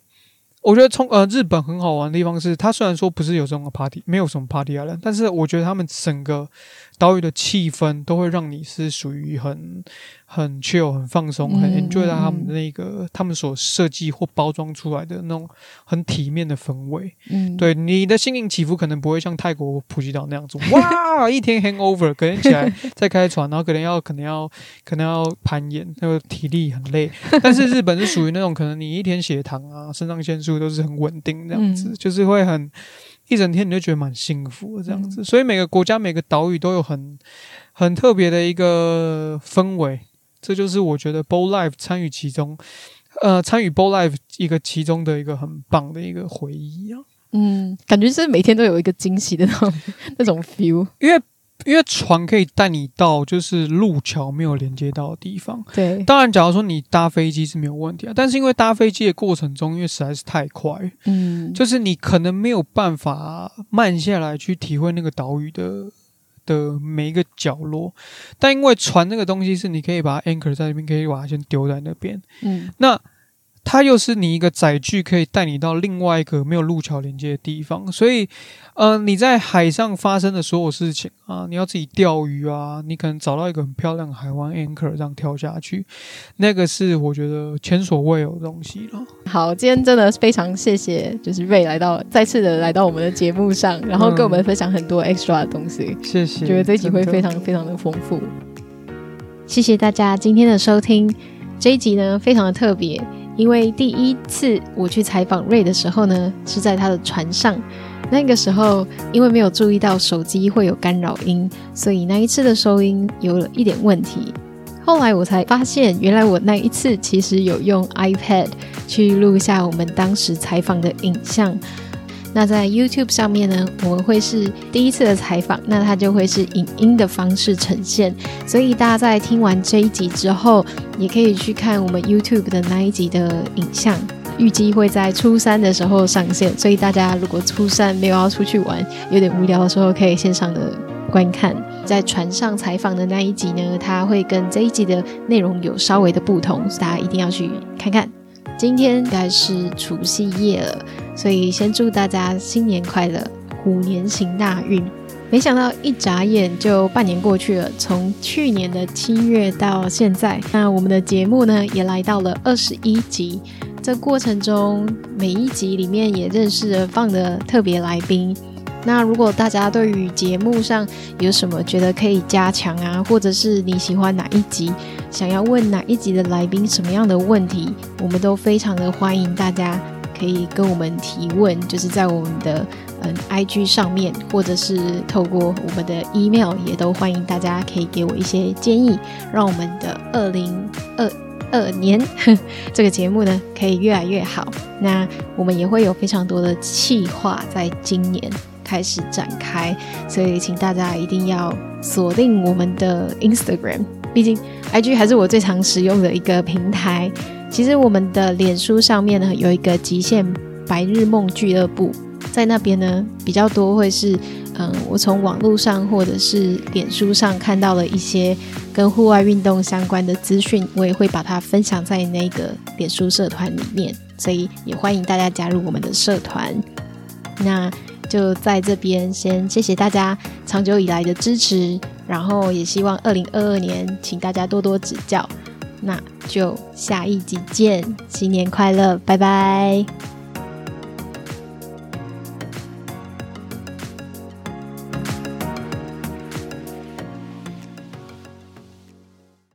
我觉得从呃日本很好玩的地方是，它虽然说不是有这种 party，没有什么 party island，但是我觉得他们整个岛屿的气氛都会让你是属于很很 chill、很放松、很 enjoy 到他们的那个、嗯、他们所设计或包装出来的那种很体面的氛围。嗯，对，你的心情起伏可能不会像泰国普吉岛那样子，哇，一天 hangover，可能起来 再开船，然后可能要可能要可能要攀岩，那个体力很累。但是日本是属于那种可能你一天血糖啊、肾上腺素。都是很稳定这样子，嗯、就是会很一整天你就觉得蛮幸福的这样子，嗯、所以每个国家每个岛屿都有很很特别的一个氛围，这就是我觉得 Boat Life 参与其中，呃，参与 Boat Life 一个其中的一个很棒的一个回忆啊。嗯，感觉是每天都有一个惊喜的那种 那种 feel，因为。因为船可以带你到就是路桥没有连接到的地方。对，当然，假如说你搭飞机是没有问题啊，但是因为搭飞机的过程中，因为实在是太快，嗯，就是你可能没有办法慢下来去体会那个岛屿的的每一个角落。但因为船这个东西是你可以把它 anchor 在那边，可以把它先丢在那边，嗯，那。它又是你一个载具，可以带你到另外一个没有路桥连接的地方，所以，呃，你在海上发生的所有事情啊，你要自己钓鱼啊，你可能找到一个很漂亮的海湾 anchor 这样跳下去，那个是我觉得前所未有的东西了。好，今天真的非常谢谢，就是 Ray 来到再次的来到我们的节目上，然后跟我们分享很多 extra 的东西。嗯、谢谢，觉得这一集会非常非常的丰富。谢谢大家今天的收听，这一集呢非常的特别。因为第一次我去采访瑞的时候呢，是在他的船上。那个时候，因为没有注意到手机会有干扰音，所以那一次的收音有了一点问题。后来我才发现，原来我那一次其实有用 iPad 去录下我们当时采访的影像。那在 YouTube 上面呢，我们会是第一次的采访，那它就会是影音的方式呈现。所以大家在听完这一集之后，也可以去看我们 YouTube 的那一集的影像，预计会在初三的时候上线。所以大家如果初三没有要出去玩，有点无聊的时候，可以线上的观看。在船上采访的那一集呢，它会跟这一集的内容有稍微的不同，大家一定要去看看。今天应该是除夕夜了，所以先祝大家新年快乐，虎年行大运。没想到一眨眼就半年过去了，从去年的七月到现在，那我们的节目呢也来到了二十一集。这过程中每一集里面也认识了放的特别来宾。那如果大家对于节目上有什么觉得可以加强啊，或者是你喜欢哪一集，想要问哪一集的来宾什么样的问题，我们都非常的欢迎大家可以跟我们提问，就是在我们的嗯 IG 上面，或者是透过我们的 email，也都欢迎大家可以给我一些建议，让我们的二零二二年 这个节目呢可以越来越好。那我们也会有非常多的企划在今年。开始展开，所以请大家一定要锁定我们的 Instagram，毕竟 IG 还是我最常使用的一个平台。其实我们的脸书上面呢有一个极限白日梦俱乐部，在那边呢比较多会是，嗯，我从网络上或者是脸书上看到了一些跟户外运动相关的资讯，我也会把它分享在那个脸书社团里面，所以也欢迎大家加入我们的社团。那。就在这边先谢谢大家长久以来的支持，然后也希望二零二二年请大家多多指教，那就下一集见，新年快乐，拜拜。